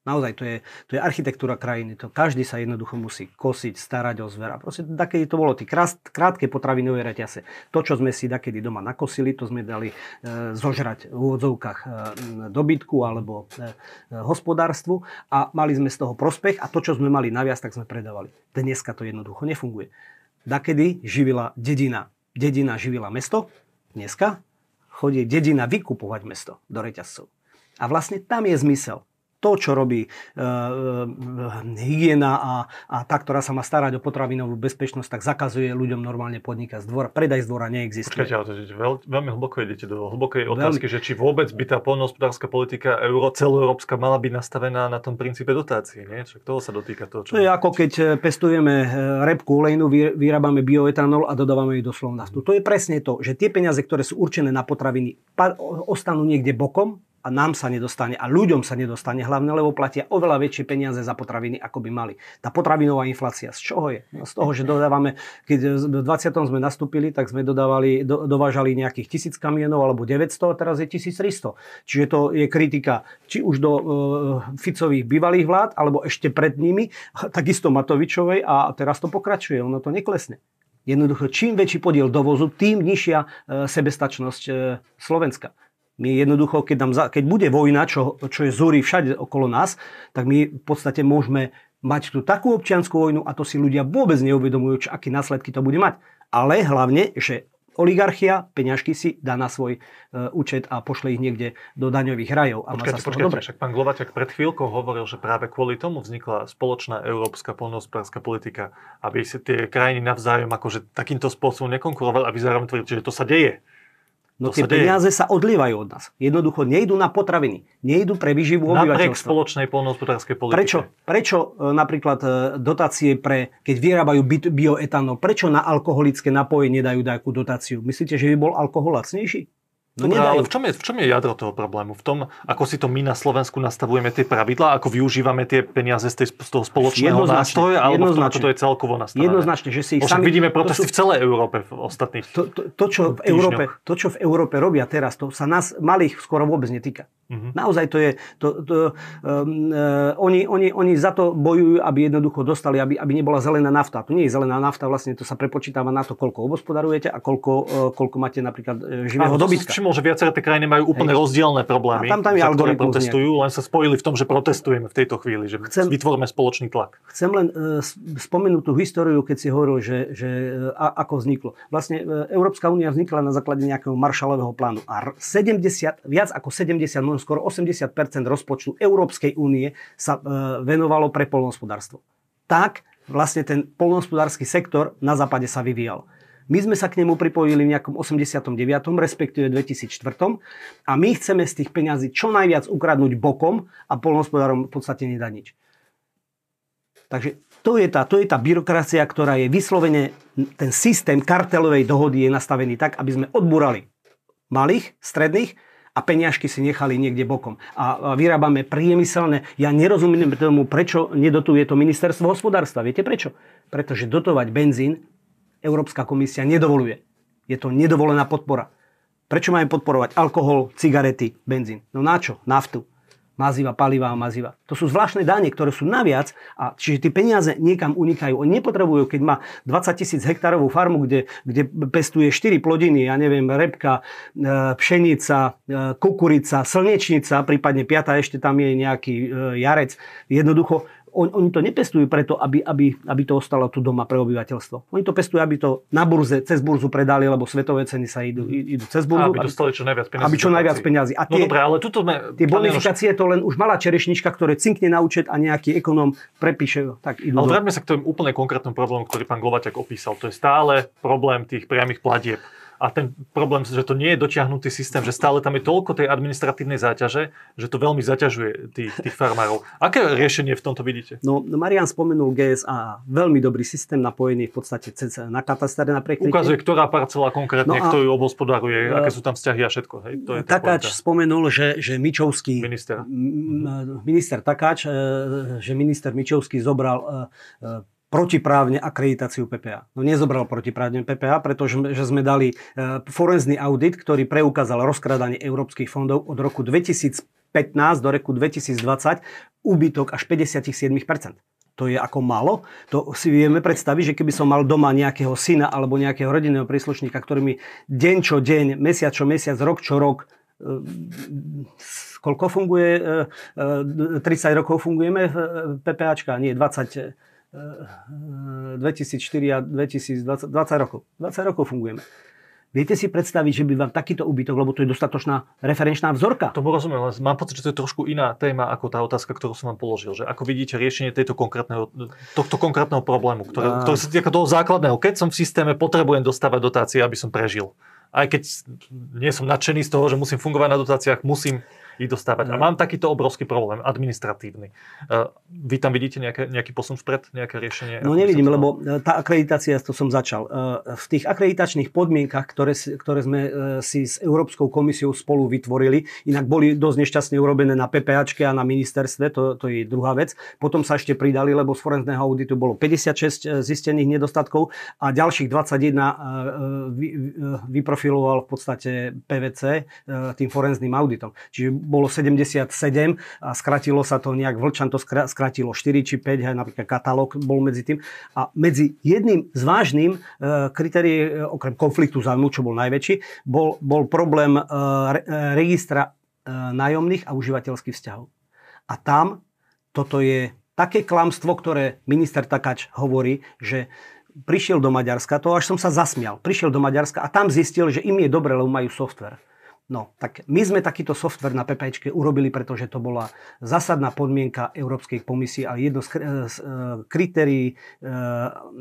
C: Naozaj, to je, to je architektúra krajiny. To každý sa jednoducho musí kosiť, starať o zver. A proste takedy to bolo, tie krátke potravinové reťase. To, čo sme si takedy doma nakosili, to sme dali e, zožrať v úvodzovkách e, dobytku alebo e, e, hospodárstvu a mali sme z toho prospech a to, čo sme mali naviac, tak sme predávali. Dneska to jednoducho nefunguje. Dakedy živila dedina. Dedina živila mesto, dneska chodí dedina vykupovať mesto do reťazcov. A vlastne tam je zmysel to, čo robí e, e, hygiena a, a tá, ktorá sa má starať o potravinovú bezpečnosť, tak zakazuje ľuďom normálne podnikať. Z dvora, predaj z dvora neexistuje.
A: Počkajte, ale to, veľ, veľmi hlboko idete do hlbokej otázky, veľmi... že či vôbec by tá poľnohospodárska politika euro, celoeurópska mala byť nastavená na tom princípe dotácie. Nie? Však toho sa dotýka toho,
C: čo... To je ako keď e, pestujeme e, repku olejnú, vyrábame bioetanol a dodávame ju do slovnastu. To je presne to, že tie peniaze, ktoré sú určené na potraviny, ostanú niekde bokom a nám sa nedostane a ľuďom sa nedostane hlavne, lebo platia oveľa väčšie peniaze za potraviny, ako by mali. Tá potravinová inflácia, z čoho je? No z toho, že dodávame, keď v 20. sme nastúpili, tak sme dodávali, do, dovážali nejakých tisíc kamionov alebo 900, a teraz je 1300. Čiže to je kritika či už do e, Ficových bývalých vlád, alebo ešte pred nimi, takisto Matovičovej a teraz to pokračuje, ono to neklesne. Jednoducho, čím väčší podiel dovozu, tým nižšia e, sebestačnosť e, Slovenska. My jednoducho, keď, nám, keď bude vojna, čo, čo je zúri všade okolo nás, tak my v podstate môžeme mať tú takú občianskú vojnu a to si ľudia vôbec neuvedomujú, čo, aké následky to bude mať. Ale hlavne, že oligarchia peňažky si dá na svoj uh, účet a pošle ich niekde do daňových rajov. A
A: počkajte, počkajte, dobre. však pán Glovaťak pred chvíľkou hovoril, že práve kvôli tomu vznikla spoločná európska poľnohospodárska politika, aby si tie krajiny navzájom akože takýmto spôsobom nekonkurovali, aby zároveň tvrdili, že to sa deje.
C: No tie peniaze sa odlievajú od nás. Jednoducho nejdú na potraviny, nejdú pre výživu obyvateľstva.
A: Napriek spoločnej polnohospodárskej politike.
C: Prečo, prečo e, napríklad e, dotácie pre, keď vyrábajú bioetanol, prečo na alkoholické napoje nedajú nejakú dotáciu? Myslíte, že by bol alkohol lacnejší?
A: No Dobre, ale v čom, je, v čom je jadro toho problému? V tom, ako si to my na Slovensku nastavujeme tie pravidlá, ako využívame tie peniaze z, tej, z toho spoločného nástroja, alebo v tom, ako to je celkovo nastavené?
C: Jednoznačne, že si ich
A: sami... vidíme protesty sú... v celej Európe v ostatných
C: to, to, to, čo v Európe, to, čo v Európe robia teraz, to sa nás malých skoro vôbec netýka. Uh-huh. Naozaj to je... To, to, um, uh, oni, oni, oni za to bojujú, aby jednoducho dostali, aby, aby nebola zelená nafta. To nie je zelená nafta, vlastne to sa prepočítava na to, koľko obospodarujete a koľko, uh, koľko máte napríklad uh, živého dobytka
A: všimol, že viaceré tie krajiny majú úplne Hej. rozdielne problémy, a tam, tam je za ktoré protestujú, nejak. len sa spojili v tom, že protestujeme v tejto chvíli, že chcem, vytvoríme spoločný tlak.
C: Chcem len uh, spomenúť tú históriu, keď si hovoril, že, že uh, ako vzniklo. Vlastne uh, Európska únia vznikla na základe nejakého maršalového plánu a 70, viac ako 70, možno skoro 80% rozpočtu Európskej únie sa uh, venovalo pre polnohospodárstvo. Tak vlastne ten polnohospodársky sektor na západe sa vyvíjal. My sme sa k nemu pripojili v nejakom 89., respektíve 2004. A my chceme z tých peňazí čo najviac ukradnúť bokom a polnospodárom v podstate nedať nič. Takže to je, tá, to je tá byrokracia, ktorá je vyslovene, ten systém kartelovej dohody je nastavený tak, aby sme odbúrali malých, stredných a peniažky si nechali niekde bokom. A vyrábame priemyselné. Ja nerozumiem tomu, prečo nedotuje to ministerstvo hospodárstva. Viete prečo? Pretože dotovať benzín Európska komisia nedovoluje. Je to nedovolená podpora. Prečo máme podporovať alkohol, cigarety, benzín? No na čo? Naftu, maziva, paliva a maziva. To sú zvláštne dane, ktoré sú naviac a čiže tie peniaze niekam unikajú. Oni nepotrebujú, keď má 20 tisíc hektárovú farmu, kde, kde pestuje 4 plodiny, ja neviem, repka, e, pšenica, e, kukurica, slnečnica, prípadne piata ešte tam je nejaký e, jarec. Jednoducho on, oni to nepestujú preto, aby, aby, aby to ostalo tu doma pre obyvateľstvo. Oni to pestujú, aby to na burze, cez burzu predali, lebo svetové ceny sa idú, idú cez burzu.
A: Aby dostali čo najviac peniazy.
C: Aby čo najviac peniazy.
A: A no tie, no dobré, ale tuto sme...
C: Tie bonifikácie to len už malá čerešnička, ktoré cinkne na účet a nejaký ekonóm prepíše. Tak idú
A: ale vráťme sa k tomu úplne konkrétnom problému, ktorý pán Glovaťak opísal. To je stále problém tých priamých platieb a ten problém, že to nie je dotiahnutý systém, že stále tam je toľko tej administratívnej záťaže, že to veľmi zaťažuje tých, tých farmárov. Aké riešenie v tomto vidíte?
C: No, Marian spomenul GSA, veľmi dobrý systém napojený v podstate na katastre na prekrytie.
A: Ukazuje, ktorá parcela konkrétne, no kto ju obospodaruje, uh, aké sú tam vzťahy a všetko. Hej?
C: To je Takáč spomenul, že, že Mičovský,
A: minister.
C: minister Takáč, e, že minister Mičovský zobral e, e, protiprávne akreditáciu PPA. No nezobral protiprávne PPA, pretože že sme dali e, forenzný audit, ktorý preukázal rozkradanie európskych fondov od roku 2015 do roku 2020 úbytok až 57%. To je ako malo. To si vieme predstaviť, že keby som mal doma nejakého syna alebo nejakého rodinného príslušníka, ktorý mi deň čo deň, mesiac čo mesiac, rok čo rok e, koľko funguje, 30 e, rokov fungujeme v PPAčka, nie 20, 2004 a 2020 20 rokov. 20 rokov fungujeme. Viete si predstaviť, že by vám takýto úbytok, lebo to je dostatočná referenčná vzorka?
A: Tomu rozumiem, ale mám pocit, že to je trošku iná téma ako tá otázka, ktorú som vám položil. Že ako vidíte riešenie tejto konkrétneho, tohto konkrétneho problému, ktoré, a... ktoré sa týka toho základného. Keď som v systéme, potrebujem dostávať dotácie, aby som prežil. Aj keď nie som nadšený z toho, že musím fungovať na dotáciách, musím ich dostávať. A mám takýto obrovský problém, administratívny. Uh, vy tam vidíte nejaké, nejaký posun vpred, nejaké riešenie?
C: No nevidím, lebo tá akreditácia, to som začal. V tých akreditačných podmienkach, ktoré, ktoré sme si s Európskou komisiou spolu vytvorili, inak boli dosť nešťastne urobené na PPAčke a na ministerstve, to, to je druhá vec. Potom sa ešte pridali, lebo z forenzného auditu bolo 56 zistených nedostatkov a ďalších 21 vyprofiloval v podstate PVC tým forenzným auditom. Čiže bolo 77 a skratilo sa to nejak, Vlčan to skratilo 4 či 5, aj napríklad katalóg bol medzi tým. A medzi jedným z vážnym e, kritérií, e, okrem konfliktu zájmu, čo bol najväčší, bol, bol problém e, registra nájomných a užívateľských vzťahov. A tam toto je také klamstvo, ktoré minister Takač hovorí, že prišiel do Maďarska, to až som sa zasmial, prišiel do Maďarska a tam zistil, že im je dobre, lebo majú software. No, tak my sme takýto software na PPčke urobili, pretože to bola zásadná podmienka Európskej komisie a jedno z, z e, kritérií e,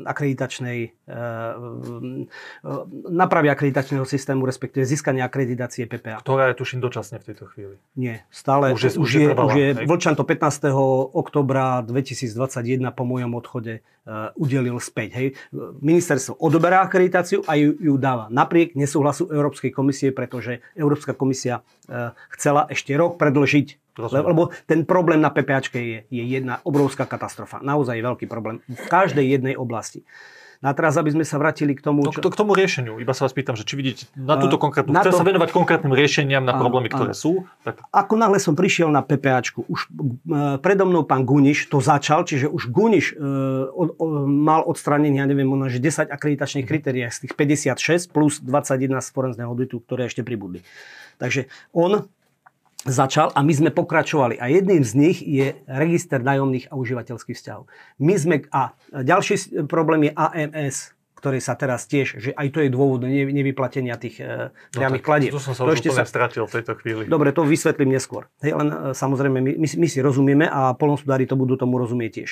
C: akreditačnej, e, napravy akreditačného systému, respektíve získania akreditácie PPA.
A: Ktorá je tuším dočasne v tejto chvíli.
C: Nie, stále. Už je, už je, je, už je Vlčan to 15. oktobra 2021 po mojom odchode uh, udelil späť. Hej. Ministerstvo odoberá akreditáciu a ju, ju dáva napriek nesúhlasu Európskej komisie, pretože Európska komisia uh, chcela ešte rok predlžiť Rozumiem. Lebo ten problém na PPAčke je, je jedna obrovská katastrofa. Naozaj veľký problém v každej jednej oblasti. No a teraz, aby sme sa vrátili k tomu...
A: No, čo... k tomu riešeniu. Iba sa vás pýtam, že či vidíte na túto konkrétnu... Na Chcem to... sa venovať konkrétnym riešeniam na problémy, ktoré áno. sú. Tak...
C: Ako náhle som prišiel na PPAčku, už e, predo mnou pán Guniš to začal, čiže už Guniš e, od, o, mal odstranený, ja neviem, možno, že 10 akreditačných kritérií z tých 56 plus 21 z forenzného auditu, ktoré ešte pribudli. Takže on začal a my sme pokračovali. A jedným z nich je register nájomných a užívateľských vzťahov. My sme, a ďalší problém je AMS, ktoré sa teraz tiež, že aj to je dôvod nevyplatenia tých e, priamých no kladieb.
A: To som sa to už úplne sa... stratil v tejto chvíli.
C: Dobre, to vysvetlím neskôr. Hej, len e, samozrejme, my, my, my si rozumieme a polnospodári to budú tomu rozumieť tiež.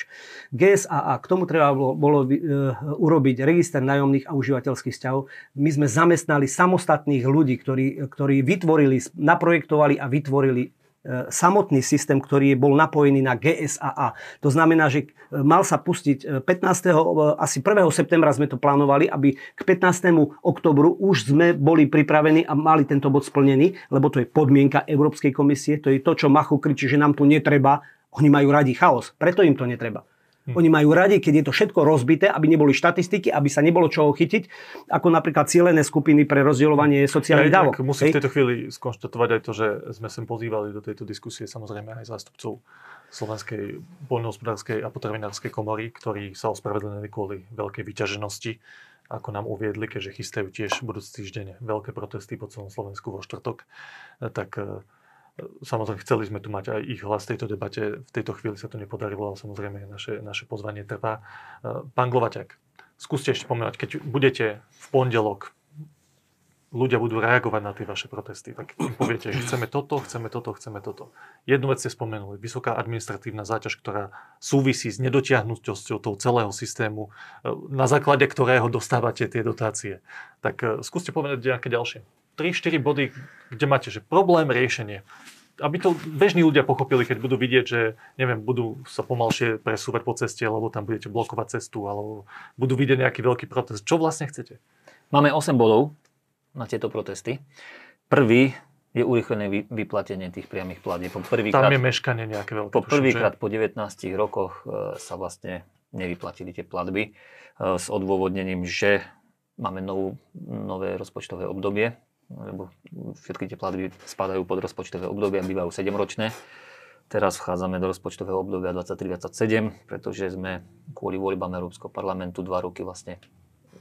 C: GSAA, k tomu treba bolo, bolo e, urobiť register nájomných a užívateľských vzťahov. My sme zamestnali samostatných ľudí, ktorí, ktorí vytvorili, naprojektovali a vytvorili samotný systém, ktorý bol napojený na GSAA. To znamená, že e, mal sa pustiť 15. E, asi 1. septembra sme to plánovali, aby k 15. oktobru už sme boli pripravení a mali tento bod splnený, lebo to je podmienka Európskej komisie, to je to, čo Machu kričí, že nám tu netreba. Oni majú radi chaos, preto im to netreba. Hm. Oni majú radi, keď je to všetko rozbité, aby neboli štatistiky, aby sa nebolo čoho chytiť, ako napríklad cieľené skupiny pre rozdielovanie sociálnych ja, dávok.
A: Musím v tejto chvíli skonštatovať aj to, že sme sem pozývali do tejto diskusie samozrejme aj zástupcov Slovenskej poľnohospodárskej a potravinárskej komory, ktorí sa ospravedlnili kvôli veľkej vyťaženosti ako nám uviedli, keďže chystajú tiež budúci týždeň veľké protesty po celom Slovensku vo štvrtok, tak Samozrejme, chceli sme tu mať aj ich hlas v tejto debate. V tejto chvíli sa to nepodarilo, ale samozrejme naše, naše pozvanie trvá. E, pán Glovaťak, skúste ešte pomenovať, keď budete v pondelok, ľudia budú reagovať na tie vaše protesty, tak im poviete, že chceme toto, chceme toto, chceme toto. Jednu vec ste spomenuli, vysoká administratívna záťaž, ktorá súvisí s nedotiahnutosťou toho celého systému, e, na základe ktorého dostávate tie dotácie. Tak e, skúste povedať nejaké ďalšie. 3-4 body, kde máte, že problém, riešenie. Aby to bežní ľudia pochopili, keď budú vidieť, že neviem, budú sa pomalšie presúvať po ceste, alebo tam budete blokovať cestu, alebo budú vidieť nejaký veľký protest. Čo vlastne chcete?
B: Máme 8 bodov na tieto protesty. Prvý je urychlené vyplatenie tých priamých platieb. Po
A: Tam je meškanie nejaké veľké.
B: Po prvýkrát po 19 rokoch e, sa vlastne nevyplatili tie platby e, s odôvodnením, že máme novú, nové rozpočtové obdobie, lebo všetky tie platby spadajú pod rozpočtové obdobia, bývajú 7-ročné. Teraz vchádzame do rozpočtového obdobia 23-27, pretože sme kvôli voľbám Európskeho parlamentu dva roky vlastne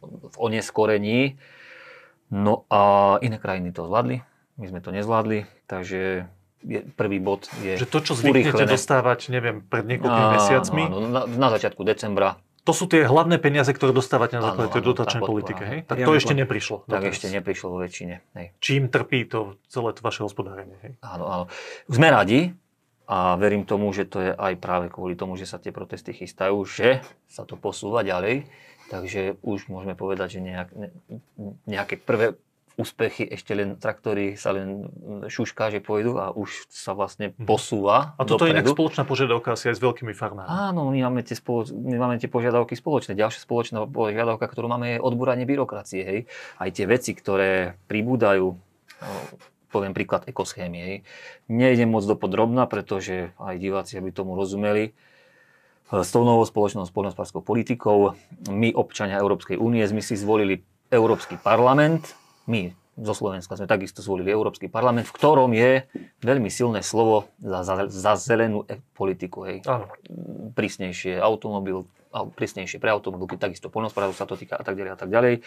B: v oneskorení. No a iné krajiny to zvládli, my sme to nezvládli, takže je, prvý bod je
A: Že to, čo zvyknete dostávať, neviem, pred niekoľkými mesiacmi?
B: Áno, na, na začiatku decembra
A: to sú tie hlavné peniaze, ktoré dostávate na základe tej dotačnej politike, hej? Tak to ešte neprišlo.
B: Tak ešte neprišlo vo väčšine. Hej.
A: Čím trpí to celé to vaše hospodárenie, hej?
B: Áno, áno. Sme radi a verím tomu, že to je aj práve kvôli tomu, že sa tie protesty chystajú, že sa to posúva ďalej. Takže už môžeme povedať, že nejak, nejaké prvé úspechy, ešte len traktory sa len šušká, že pôjdu a už sa vlastne mhm. posúva
A: A toto je inak spoločná požiadavka asi aj s veľkými farmármi.
B: Áno, my máme, tie spoloč... my máme tie požiadavky spoločné. Ďalšia spoločná požiadavka, ktorú máme, je odbúranie byrokracie. Hej. Aj tie veci, ktoré pribúdajú, poviem príklad ekoschémy. Hej. Nejdem moc do podrobna, pretože aj diváci, aby tomu rozumeli, s tou novou spoločnou spolnospárskou politikou my, občania Európskej únie, sme si zvolili Európsky parlament, my zo Slovenska sme takisto zvolili Európsky parlament, v ktorom je veľmi silné slovo za, za, za zelenú e- politiku. Hej. Áno. Prísnejšie automobil, prísnejšie pre automobilky, takisto poľnohospodárov sa to týka a tak ďalej a tak ďalej. E,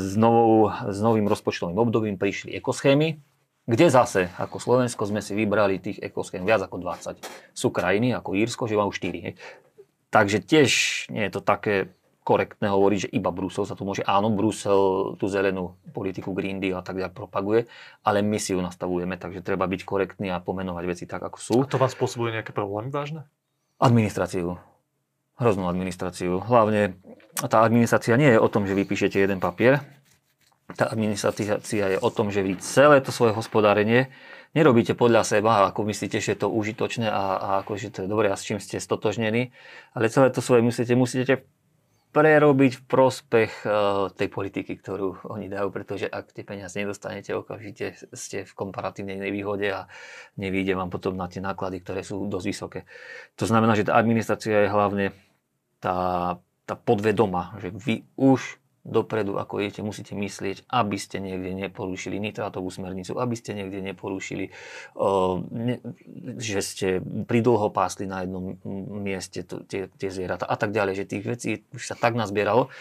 B: s, novou, s novým rozpočtovým obdobím prišli ekoschémy, kde zase, ako Slovensko, sme si vybrali tých ekoschém viac ako 20. Sú krajiny ako Írsko, že majú 4. Hej. Takže tiež nie je to také korektné hovoriť, že iba Brusel sa tu môže. Áno, Brusel tú zelenú politiku Green Deal a tak ďalej propaguje, ale my si ju nastavujeme, takže treba byť korektný a pomenovať veci tak, ako sú.
A: A to vám spôsobuje nejaké problémy vážne?
B: Administráciu. Hroznú administráciu. Hlavne tá administrácia nie je o tom, že vypíšete jeden papier. Tá administrácia je o tom, že vy celé to svoje hospodárenie nerobíte podľa seba, ako myslíte, že je to užitočné a, a ako, že to je dobré a s čím ste stotožnení, ale celé to svoje myslíte, musíte prerobiť v prospech uh, tej politiky, ktorú oni dajú, pretože ak tie peniaze nedostanete, okamžite ste v komparatívnej nevýhode a nevíde vám potom na tie náklady, ktoré sú dosť vysoké. To znamená, že tá administrácia je hlavne tá, tá podvedoma, že vy už dopredu, ako idete, musíte myslieť, aby ste niekde neporušili nitrátovú smernicu, aby ste niekde neporušili, ne, že ste pridlho pásli na jednom mieste tie, tie zvieratá a tak ďalej, že tých vecí už sa tak nazbieralo,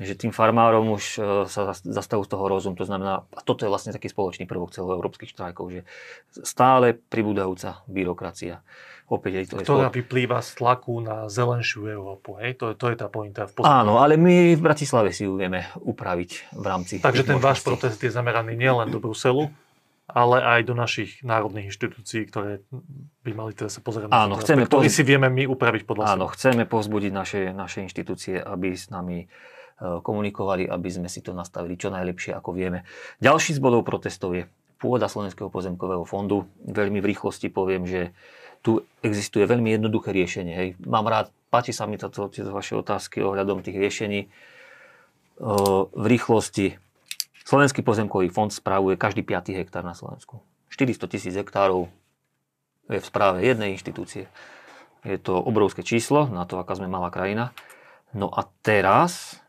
B: že tým farmárom už sa zastavujú z toho rozum. To znamená, a toto je vlastne taký spoločný prvok európskych štrajkov, že stále pribúdajúca byrokracia
A: opäť to ktorá je vyplýva z tlaku na zelenšiu Európu. Hej? To, je, to je tá pointa.
B: V Áno, ale my v Bratislave si ju vieme upraviť v rámci...
A: Takže ten váš protest je zameraný nielen do Bruselu, ale aj do našich národných inštitúcií, ktoré by mali teda sa pozerať
B: Áno, na chceme
A: ktorý si vieme my upraviť podľa
B: Áno, seba. chceme povzbudiť naše, naše inštitúcie, aby s nami e, komunikovali, aby sme si to nastavili čo najlepšie, ako vieme. Ďalší z bodov protestov je pôda Slovenského pozemkového fondu. Veľmi v rýchlosti poviem, že tu existuje veľmi jednoduché riešenie. Hej. Mám rád, páči sa mi toto, tieto vaše otázky ohľadom tých riešení. V rýchlosti Slovenský pozemkový fond správuje každý 5. hektár na Slovensku. 400 tisíc hektárov je v správe jednej inštitúcie. Je to obrovské číslo na to, aká sme malá krajina. No a teraz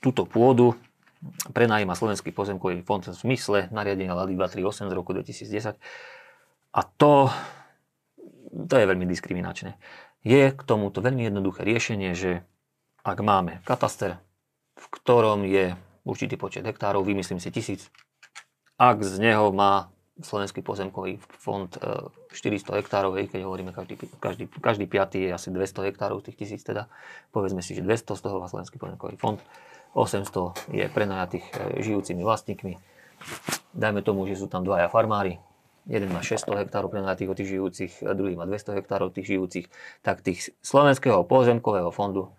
B: túto pôdu prenajíma Slovenský pozemkový fond v zmysle nariadenia LADI 238 z roku 2010 a to, to je veľmi diskriminačné. Je k tomuto veľmi jednoduché riešenie, že ak máme kataster, v ktorom je určitý počet hektárov, vymyslím si tisíc, ak z neho má Slovenský pozemkový fond 400 e, hektárov, keď hovoríme každý, každý, každý piatý je asi 200 hektárov, tých tisíc teda, povedzme si, že 200 z toho má Slovenský pozemkový fond, 800 je prenajatých e, žijúcimi vlastníkmi, dajme tomu, že sú tam dvaja farmári, jeden má 600 hektárov prenajatých od tých žijúcich, druhý má 200 hektárov tých žijúcich, tak tých slovenského pozemkového fondu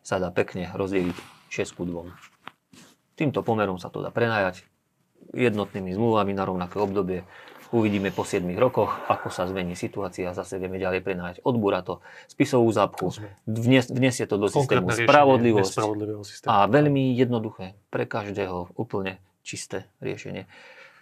B: sa dá pekne rozdeliť 6 ku 2. Týmto pomerom sa to dá prenajať jednotnými zmluvami na rovnaké obdobie. Uvidíme po 7 rokoch, ako sa zmení situácia, zase vieme ďalej prenajať. Odbúra to spisovú zápchu, vnes, vnesie to do systému spravodlivosť a veľmi jednoduché, pre každého úplne čisté riešenie.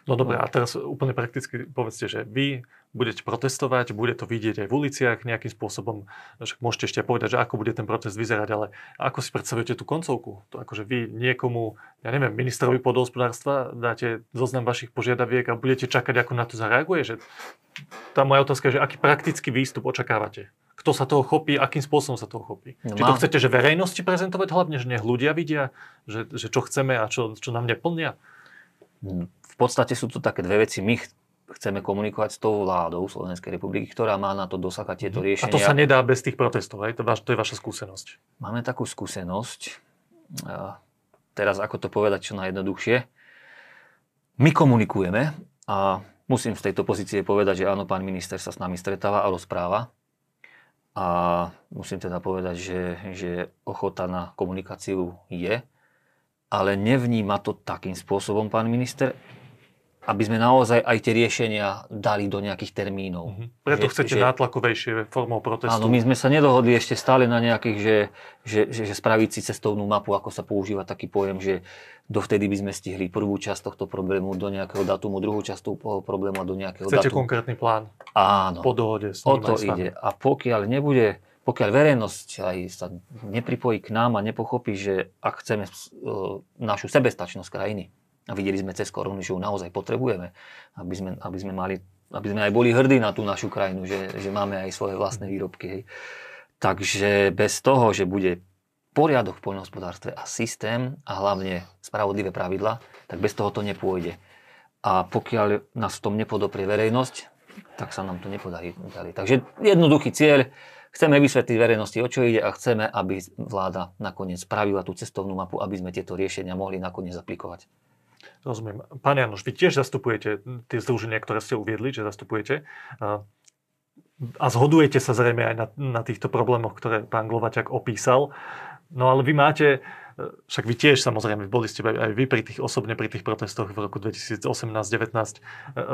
A: No dobre, a teraz úplne prakticky povedzte, že vy budete protestovať, bude to vidieť aj v uliciach nejakým spôsobom, že môžete ešte povedať, že ako bude ten protest vyzerať, ale ako si predstavujete tú koncovku? To akože vy niekomu, ja neviem, ministrovi podhospodárstva dáte zoznam vašich požiadaviek a budete čakať, ako na to zareaguje? Že tá moja otázka je, že aký praktický výstup očakávate? Kto sa toho chopí, akým spôsobom sa toho chopí? No, Či to chcete, že verejnosti prezentovať hlavne, že nech ľudia vidia, že, že čo chceme a čo, čo nám neplnia?
B: Podstate sú to také dve veci. My chceme komunikovať s tou vládou Slovenskej republiky, ktorá má na to dosahať tieto riešenia.
A: A to sa nedá bez tých protestov, aj? To, vaš, to je vaša skúsenosť.
B: Máme takú skúsenosť. Teraz ako to povedať čo najjednoduchšie. My komunikujeme a musím z tejto pozície povedať, že áno, pán minister sa s nami stretáva a rozpráva. A musím teda povedať, že, že ochota na komunikáciu je ale nevníma to takým spôsobom, pán minister, aby sme naozaj aj tie riešenia dali do nejakých termínov.
A: Mm-hmm. Preto že, chcete že, nátlakovejšie formou protestu.
B: Áno, my sme sa nedohodli ešte stále na nejakých, že, že, že, že spraviť si cestovnú mapu, ako sa používa taký pojem, že dovtedy by sme stihli prvú časť tohto problému do nejakého datumu, druhú časť toho problému a do nejakého
A: chcete
B: datumu.
A: konkrétny plán?
B: Áno.
A: Po dohode
B: s O to ide. A pokiaľ nebude pokiaľ verejnosť aj sa nepripojí k nám a nepochopí, že ak chceme e, našu sebestačnosť krajiny, a videli sme cez korunu, že ju naozaj potrebujeme, aby sme, aby sme, mali, aby sme aj boli hrdí na tú našu krajinu, že, že máme aj svoje vlastné výrobky. Hej. Takže bez toho, že bude poriadok v poľnohospodárstve a systém a hlavne spravodlivé pravidla, tak bez toho to nepôjde. A pokiaľ nás v tom nepodoprie verejnosť, tak sa nám to nepodarí. Takže jednoduchý cieľ, chceme vysvetliť verejnosti, o čo ide a chceme, aby vláda nakoniec spravila tú cestovnú mapu, aby sme tieto riešenia mohli nakoniec aplikovať.
A: Rozumiem. Pán Janoš, vy tiež zastupujete tie združenia, ktoré ste uviedli, že zastupujete. A zhodujete sa zrejme aj na, na týchto problémoch, ktoré pán Glovaťak opísal. No ale vy máte, však vy tiež samozrejme, boli ste aj vy pri tých, osobne pri tých protestoch v roku 2018-19.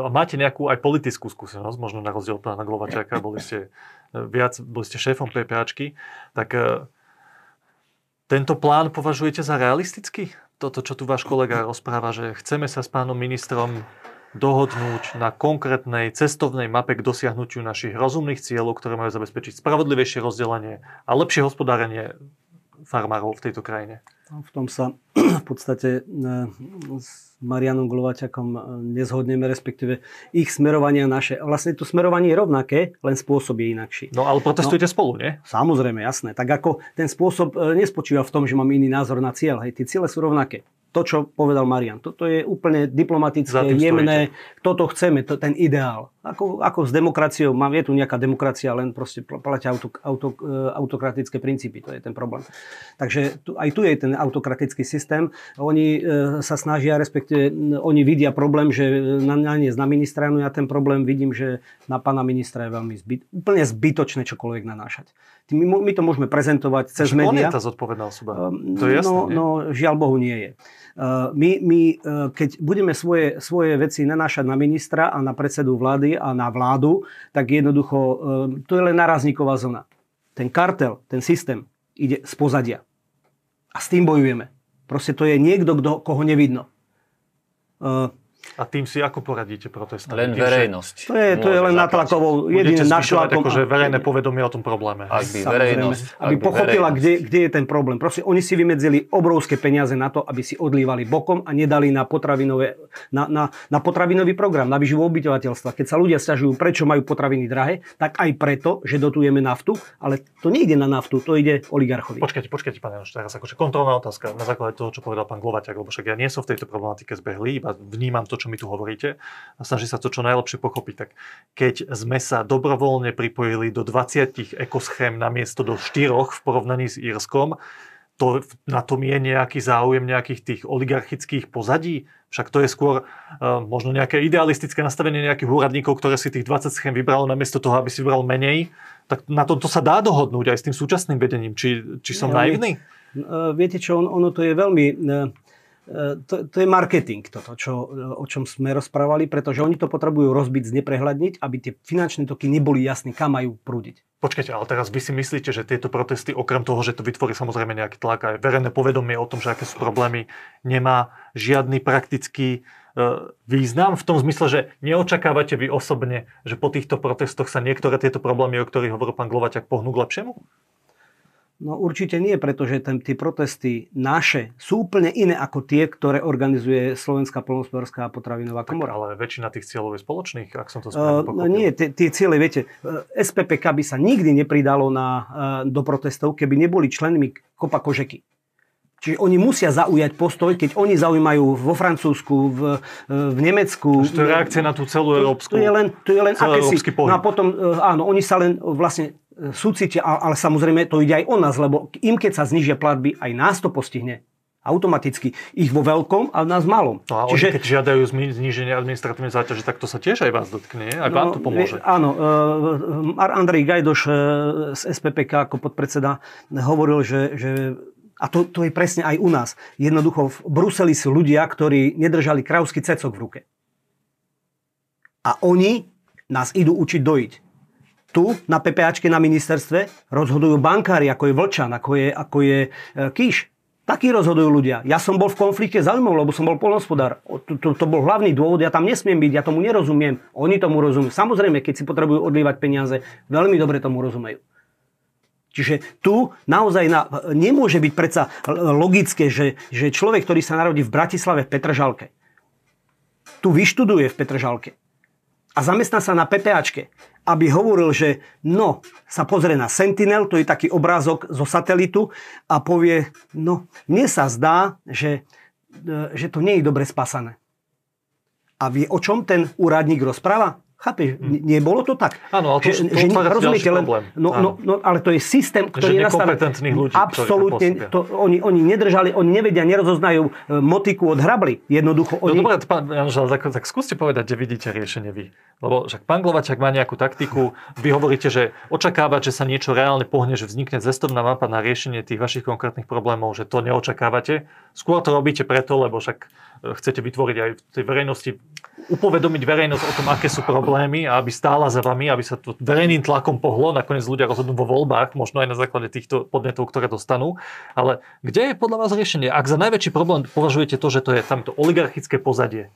A: Máte nejakú aj politickú skúsenosť, možno na rozdiel pána Glovačaka, boli ste viac, boli ste šéfom PPAčky. Tak tento plán považujete za realistický? Toto, čo tu váš kolega rozpráva, že chceme sa s pánom ministrom dohodnúť na konkrétnej cestovnej mape k dosiahnutiu našich rozumných cieľov, ktoré majú zabezpečiť spravodlivejšie rozdelenie a lepšie hospodárenie farmárov v tejto krajine.
C: No, v tom sa v podstate e, s Marianom Glovaťakom e, nezhodneme, respektíve ich smerovanie a naše. Vlastne to smerovanie je rovnaké, len spôsob je inakší.
A: No ale protestujete no, spolu, nie?
C: Samozrejme, jasné. Tak ako ten spôsob e, nespočíva v tom, že mám iný názor na cieľ. Hej, tie ciele sú rovnaké to, čo povedal Marian. Toto je úplne diplomatické, jemné. Stojíte. Toto chceme, to, ten ideál. Ako, ako s demokraciou, mám, je tu nejaká demokracia, len proste platia auto, auto, e, autokratické princípy. To je ten problém. Takže tu, aj tu je ten autokratický systém. Oni e, sa snažia, respektíve oni vidia problém, že na, na nie na ministra, no ja ten problém vidím, že na pána ministra je veľmi zbyt, úplne zbytočné čokoľvek nanášať. My, my to môžeme prezentovať cez médiá. On
A: je tá zodpovedná osoba. Um, to je jasné,
C: no, no, žiaľ Bohu nie je. Uh, my, my uh, keď budeme svoje, svoje veci nanášať na ministra a na predsedu vlády a na vládu, tak jednoducho uh, to je len narazníková zóna. Ten kartel, ten systém ide z pozadia. A s tým bojujeme. Proste to je niekto, kdo, koho nevidno.
A: A tým si ako poradíte protestom?
B: Len tým, verejnosť.
C: To je, to je len natlakovou, jedine natlakom.
A: akože verejné povedomie o tom probléme.
B: Ak by verejnosť.
C: Aby pochopila, kde, kde je ten problém. Proste oni si vymedzili obrovské peniaze na to, aby si odlívali bokom a nedali na, potravinové, na, na, na potravinový program, na vyživu obyvateľstva. Keď sa ľudia stiažujú, prečo majú potraviny drahé, tak aj preto, že dotujeme naftu, ale to nejde na naftu, to ide oligarchovi.
A: Počkajte, počkajte, pán Janoš, teraz akože kontrolná otázka na základe toho, čo povedal pán Glovaťak, lebo však ja nie som v tejto problematike zbehlý, iba vnímam to, čo mi tu hovoríte a snaží sa to čo najlepšie pochopiť. Tak keď sme sa dobrovoľne pripojili do 20 ekoschém na miesto do 4 v porovnaní s Írskom, to, na tom je nejaký záujem nejakých tých oligarchických pozadí? Však to je skôr uh, možno nejaké idealistické nastavenie nejakých úradníkov, ktoré si tých 20 schém vybralo namiesto toho, aby si vybral menej. Tak na to, to sa dá dohodnúť aj s tým súčasným vedením. Či, či som ja, naivný?
C: Viete čo, on, ono to je veľmi... E, to, to je marketing, toto, čo, o čom sme rozprávali, pretože oni to potrebujú rozbiť, zneprehľadniť, aby tie finančné toky neboli jasné, kam majú prúdiť.
A: Počkajte, ale teraz vy si myslíte, že tieto protesty, okrem toho, že to vytvorí samozrejme nejaký tlak aj verejné povedomie o tom, že aké sú problémy, nemá žiadny praktický e, význam v tom zmysle, že neočakávate vy osobne, že po týchto protestoch sa niektoré tieto problémy, o ktorých hovoril pán Glovaťak, pohnú k lepšiemu?
C: No určite nie, pretože ten, tie protesty naše sú úplne iné ako tie, ktoré organizuje Slovenská polnospodárska a potravinová komora.
A: Tak, ale väčšina tých cieľov je spoločných, ak som to správne uh.
C: Nie, tie, tie ciele, viete, SPPK by sa nikdy nepridalo na, uh, do protestov, keby neboli členmi Kopa Kožeky. Čiže oni musia zaujať postoj, keď oni zaujímajú vo Francúzsku, v, v Nemecku.
A: To je reakcia na tú celú európsku
C: To je len, to je len akési, no a potom, áno, oni sa len vlastne súcite, ale samozrejme to ide aj o nás, lebo im keď sa znižia platby, aj nás to postihne automaticky. Ich vo veľkom a nás malom.
A: No a Čiže, oni keď žiadajú zníženie administratívnej záťaže, tak to sa tiež aj vás dotkne, aj no, vám to pomôže.
C: Áno, uh, Andrej Gajdoš uh, z SPPK ako podpredseda hovoril, že, že a to, to je presne aj u nás. Jednoducho v Bruseli sú ľudia, ktorí nedržali kravský cecok v ruke. A oni nás idú učiť dojiť. Tu na PPAčke na ministerstve rozhodujú bankári, ako je Vlčan, ako je, ako je e, Kíš. Takí rozhodujú ľudia. Ja som bol v konflikte zaujímav, lebo som bol polnospodár. To, to, to bol hlavný dôvod, ja tam nesmiem byť, ja tomu nerozumiem. Oni tomu rozumejú. Samozrejme, keď si potrebujú odlievať peniaze, veľmi dobre tomu rozumejú. Čiže tu naozaj na, nemôže byť predsa logické, že, že človek, ktorý sa narodí v Bratislave v Petržalke, tu vyštuduje v Petržalke a zamestná sa na PPAčke, aby hovoril, že no, sa pozrie na Sentinel, to je taký obrázok zo satelitu a povie, no, mne sa zdá, že, e, že to nie je dobre spasané. A vie, o čom ten úradník rozpráva? Chápeš? Hmm. Nebolo to tak?
A: Áno, ale to, že, to, že, rozumiete, len,
C: no, no, no, ale to je systém, ktorý
A: je nastavený. ľudí.
C: Absolútne. To, oni, oni nedržali, oni nevedia, nerozoznajú e, motiku od hrably. Jednoducho.
A: No
C: oni...
A: No dobré, pán Janž, tak, tak skúste povedať, kde vidíte riešenie vy. Lebo však pán Glovačak má nejakú taktiku. Vy hovoríte, že očakávať, že sa niečo reálne pohne, že vznikne cestovná mapa na riešenie tých vašich konkrétnych problémov, že to neočakávate. Skôr to robíte preto, lebo však e, chcete vytvoriť aj v tej verejnosti upovedomiť verejnosť o tom, aké sú problémy a aby stála za vami, aby sa to verejným tlakom pohlo. Nakoniec ľudia rozhodnú vo voľbách, možno aj na základe týchto podnetov, ktoré dostanú. Ale kde je podľa vás riešenie? Ak za najväčší problém považujete to, že to je tamto oligarchické pozadie,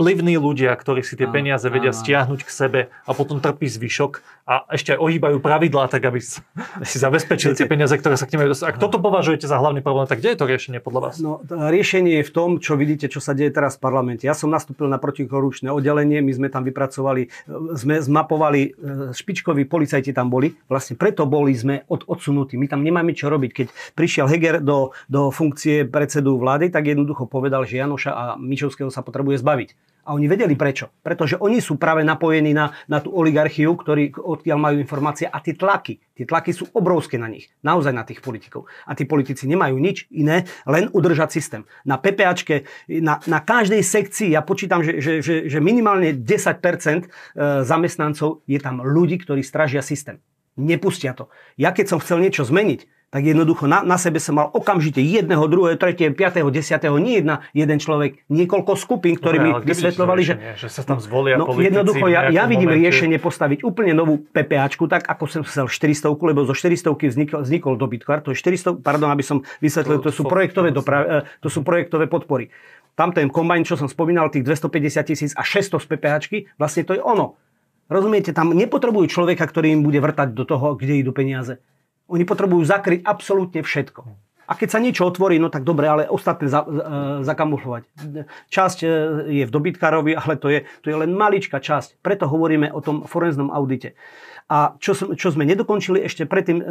A: vplyvní ľudia, ktorí si tie áno, peniaze vedia áno. stiahnuť k sebe a potom trpí zvyšok a ešte aj ohýbajú pravidlá, tak aby si zabezpečili tie peniaze, ktoré sa k nimi dostanú. Ak toto považujete za hlavný problém, tak kde je to riešenie podľa vás?
C: No, riešenie je v tom, čo vidíte, čo sa deje teraz v parlamente. Ja som nastúpil na protikorupčné oddelenie, my sme tam vypracovali, sme zmapovali, e, špičkoví policajti tam boli, vlastne preto boli sme od, odsunutí. My tam nemáme čo robiť. Keď prišiel Heger do, do funkcie predsedu vlády, tak jednoducho povedal, že Janoša a Mičovského sa potrebuje zbaviť. A oni vedeli prečo. Pretože oni sú práve napojení na, na tú oligarchiu, ktorí odtiaľ majú informácie a tie tlaky. Tie tlaky sú obrovské na nich. Naozaj na tých politikov. A tí politici nemajú nič iné, len udržať systém. Na PPAčke, na, na každej sekcii, ja počítam, že, že, že, že minimálne 10% e, zamestnancov je tam ľudí, ktorí stražia systém. Nepustia to. Ja keď som chcel niečo zmeniť, tak jednoducho na, na sebe som mal okamžite jedného, druhého, tretieho, piatého, desiatého, nie jedna, jeden človek, niekoľko skupín, ktorí mi vysvetľovali, že,
A: že sa tam zvolia
C: no, Jednoducho, ja, ja vidím momente... riešenie postaviť úplne novú PPAčku, tak ako som chcel 400, lebo zo 400 vznikol, vznikol dobytkár, to je 400, pardon, aby som vysvetlil, to, sú projektové, dopra- e, to sú projektové podpory. Tam ten kombajn, čo som spomínal, tých 250 tisíc a 600 z PPAčky, vlastne to je ono. Rozumiete, tam nepotrebujú človeka, ktorý im bude vrtať do toho, kde idú peniaze. Oni potrebujú zakryť absolútne všetko. A keď sa niečo otvorí, no tak dobre, ale ostatné za, za, zakamuflovať. Časť e, je v dobytkárovi, ale to je, to je len maličká časť. Preto hovoríme o tom forenznom audite. A čo, čo sme nedokončili ešte predtým, e,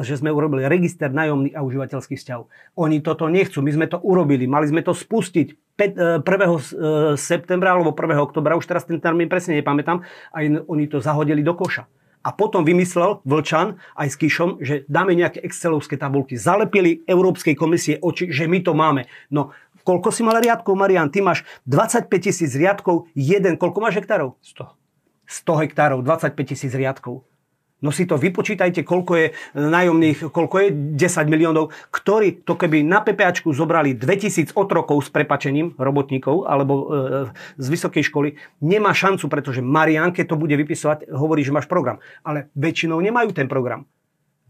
C: že sme urobili register nájomných a užívateľských vzťahov. Oni toto nechcú, my sme to urobili, mali sme to spustiť 1. E, septembra alebo 1. oktobra, už teraz ten termín presne nepamätám, a oni to zahodili do koša a potom vymyslel Vlčan aj s Kišom, že dáme nejaké excelovské tabulky. Zalepili Európskej komisie oči, že my to máme. No, koľko si mal riadkov, Marian? Ty máš 25 tisíc riadkov, jeden. Koľko máš hektárov?
A: 100.
C: 100 hektárov, 25 tisíc riadkov. No si to vypočítajte, koľko je nájomných, koľko je 10 miliónov, ktorí to keby na PPAčku zobrali 2000 otrokov s prepačením robotníkov alebo e, z vysokej školy, nemá šancu, pretože Marian, keď to bude vypisovať, hovorí, že máš program. Ale väčšinou nemajú ten program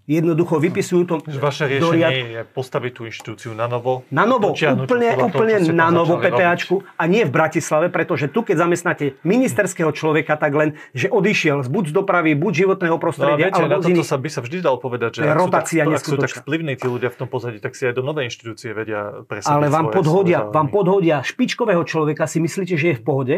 C: jednoducho vypisujú to.
A: Vaše riešenie riad... je postaviť tú inštitúciu na novo?
C: Na novo, úplne, úplne toho, na novo PPAčku a nie v Bratislave, pretože tu keď zamestnáte ministerského človeka, tak len, že odišiel buď z dopravy, buď životného prostredia,
A: no, viete, alebo na toto sa by sa vždy dal povedať, že ak
C: rotácia
A: sú, tak, ak sú tak vplyvní tí ľudia v tom pozadí, tak si aj do novej inštitúcie vedia presadiť
C: Ale vám podhodia, vám podhodia špičkového človeka, si myslíte, že je v pohode?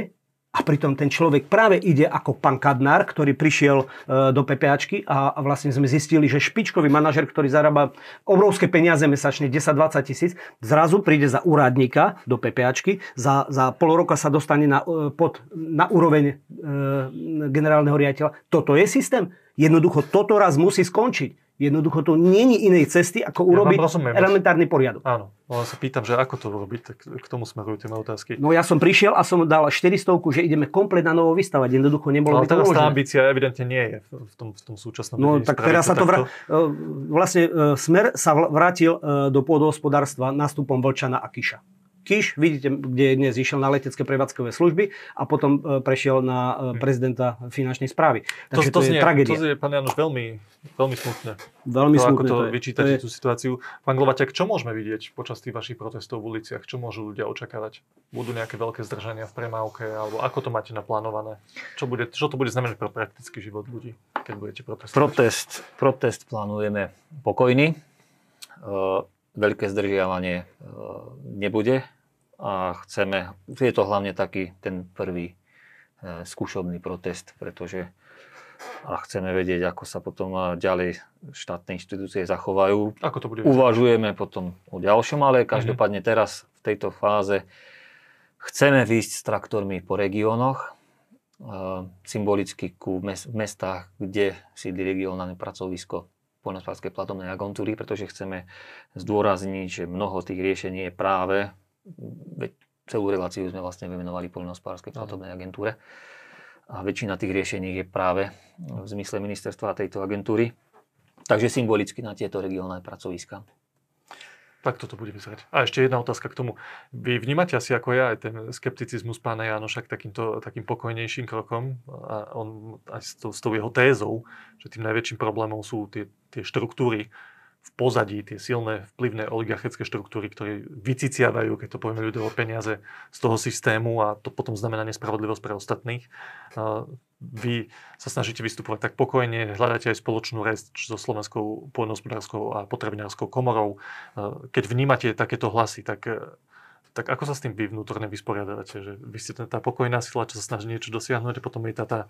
C: A pritom ten človek práve ide ako pán Kadnár, ktorý prišiel e, do PPAčky a, vlastne sme zistili, že špičkový manažer, ktorý zarába obrovské peniaze mesačne, 10-20 tisíc, zrazu príde za úradníka do PPAčky, za, za pol roka sa dostane na, e, pod, na úroveň e, generálneho riaditeľa. Toto je systém. Jednoducho toto raz musí skončiť. Jednoducho to není inej cesty, ako urobiť ja elementárny poriadok.
A: Áno, ale sa pýtam, že ako to urobiť, tak k tomu smerujú tie otázky.
C: No ja som prišiel a som dal 400, že ideme komplet na novo vystavať. Jednoducho nebolo no, by to
A: teraz tá ambícia evidentne nie je v tom, v tom súčasnom
C: No tak teraz sa to vrá... E, vlastne e, Smer sa vrátil e, do pôdohospodárstva nástupom Vlčana a Kiša. Kiš, vidíte, kde dnes išiel na letecké prevádzkové služby a potom e, prešiel na e, prezidenta finančnej správy.
A: Takže to, to, to je znie, tragédia. To je, pán Janoš, veľmi, veľmi smutné.
C: Veľmi to, smutné.
A: Ako to, to vyčítate, je... tú situáciu. Pán Glovaťak, čo môžeme vidieť počas tých vašich protestov v uliciach? Čo môžu ľudia očakávať? Budú nejaké veľké zdržania v premávke? Alebo ako to máte naplánované? Čo, bude, čo to bude znamenať pre praktický život ľudí, keď budete protestovať?
B: Protest, protest plánujeme pokojný. Uh, veľké zdržiavanie uh, nebude a chceme, je to hlavne taký ten prvý e, skúšobný protest, pretože a chceme vedieť, ako sa potom ďalej štátne inštitúcie zachovajú.
A: Ako to bude
B: Uvažujeme potom o ďalšom, ale mhm. každopádne teraz v tejto fáze chceme výjsť s traktormi po regiónoch, e, symbolicky ku mestách, kde sídli regionálne pracovisko poľnohospodárskej platobnej agentúry, pretože chceme zdôrazniť, že mnoho tých riešení je práve veď celú reláciu sme vlastne vymenovali poľnohospodárskej platobnej agentúre. A väčšina tých riešení je práve v zmysle ministerstva a tejto agentúry. Takže symbolicky na tieto regionálne pracoviska.
A: Tak toto bude vyzerať. A ešte jedna otázka k tomu. Vy vnímate asi ako ja aj ten skepticizmus pána Jánoša k takýmto, takým pokojnejším krokom a on aj s tou, s tou jeho tézou, že tým najväčším problémom sú tie, tie štruktúry, pozadí tie silné vplyvné oligarchické štruktúry, ktoré vyciciavajú, keď to povieme ľudovo, peniaze z toho systému a to potom znamená nespravodlivosť pre ostatných. Vy sa snažíte vystupovať tak pokojne, hľadáte aj spoločnú reč so Slovenskou poľnohospodárskou a potravinárskou komorou. Keď vnímate takéto hlasy, tak tak ako sa s tým vy vnútorne vysporiadate? Že vy ste tá pokojná sila, čo sa snaží niečo dosiahnuť a potom je tá, tá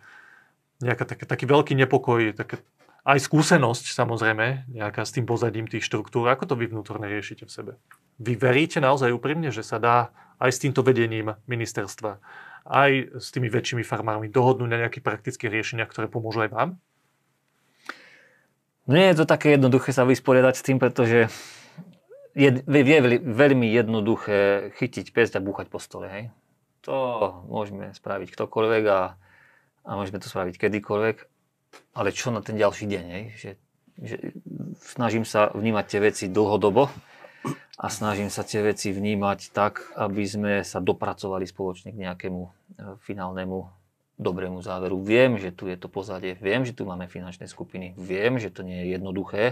A: nejaká taký, taký veľký nepokoj, také aj skúsenosť samozrejme, nejaká s tým pozadím tých štruktúr. Ako to vy vnútorne riešite v sebe? Vy veríte naozaj úprimne, že sa dá aj s týmto vedením ministerstva, aj s tými väčšími farmármi dohodnúť na nejakých praktických riešeniach, ktoré pomôžu aj vám?
B: Nie je to také jednoduché sa vysporiadať s tým, pretože je, je, je veľmi jednoduché chytiť pest a búchať po stole. Hej? To môžeme spraviť ktokoľvek a, a môžeme to spraviť kedykoľvek ale čo na ten ďalší deň, hej? Že, že snažím sa vnímať tie veci dlhodobo a snažím sa tie veci vnímať tak, aby sme sa dopracovali spoločne k nejakému e, finálnemu dobrému záveru. Viem, že tu je to pozadie, viem, že tu máme finančné skupiny, viem, že to nie je jednoduché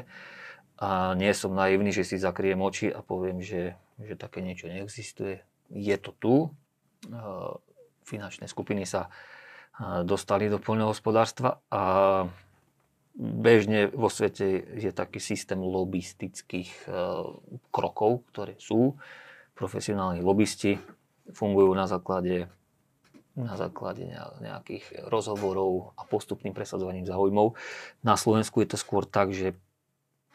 B: a nie som naivný, že si zakriem oči a poviem, že, že také niečo neexistuje. Je to tu, e, finančné skupiny sa dostali do poľnohospodárstva a bežne vo svete je taký systém lobistických e, krokov, ktoré sú. Profesionálni lobbysti fungujú na základe, na základe nejakých rozhovorov a postupným presadzovaním záujmov. Na Slovensku je to skôr tak, že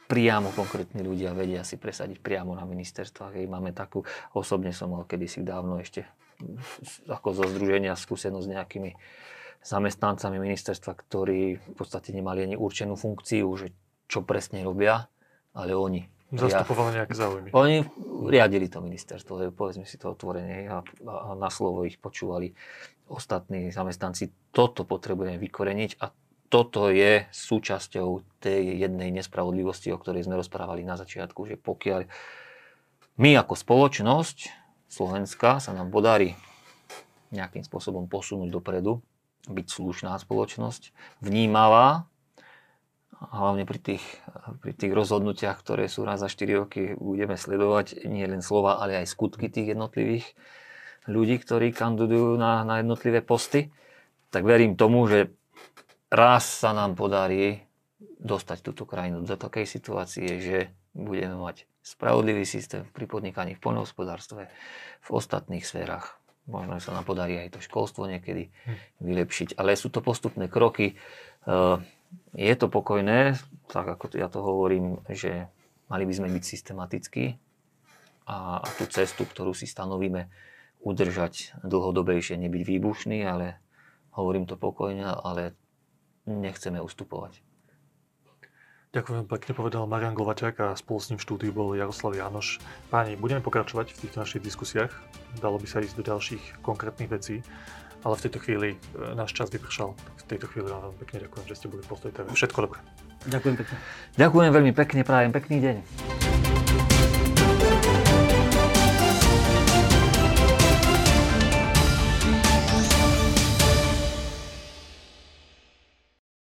B: priamo konkrétni ľudia vedia si presadiť priamo na ministerstvách. Hej, máme takú, osobne som mal kedysi dávno ešte ako zo združenia skúsenosť s nejakými zamestnancami ministerstva, ktorí v podstate nemali ani určenú funkciu, že čo presne robia, ale oni.
A: Zastupovali nejaké záujmy.
B: Oni riadili to ministerstvo, povedzme si to otvorene a, a na slovo ich počúvali ostatní zamestnanci. Toto potrebujeme vykoreniť a toto je súčasťou tej jednej nespravodlivosti, o ktorej sme rozprávali na začiatku, že pokiaľ my ako spoločnosť Slovenska sa nám podarí nejakým spôsobom posunúť dopredu, byť slušná spoločnosť, vnímavá, hlavne pri tých, pri tých rozhodnutiach, ktoré sú raz za 4 roky, budeme sledovať nie len slova, ale aj skutky tých jednotlivých ľudí, ktorí kandidujú na, na jednotlivé posty, tak verím tomu, že raz sa nám podarí dostať túto krajinu do takej situácie, že budeme mať spravodlivý systém pri podnikaní v poľnohospodárstve, v ostatných sférach možno sa nám podarí aj to školstvo niekedy hm. vylepšiť. Ale sú to postupné kroky. Eh, je to pokojné, tak ako ja to hovorím, že mali by sme byť systematickí a, a tú cestu, ktorú si stanovíme, udržať dlhodobejšie, nebyť výbušný, ale hovorím to pokojne, ale nechceme ustupovať.
A: Ďakujem pekne, povedal Marian Glovaťák a spolu s ním v štúdiu bol Jaroslav Jánoš. Páni, budeme pokračovať v týchto našich diskusiách. Dalo by sa ísť do ďalších konkrétnych vecí, ale v tejto chvíli e, náš čas vypršal. V tejto chvíli vám veľmi pekne ďakujem, že ste boli v. Všetko dobré.
C: Ďakujem pekne.
B: Ďakujem veľmi pekne, prajem pekný deň.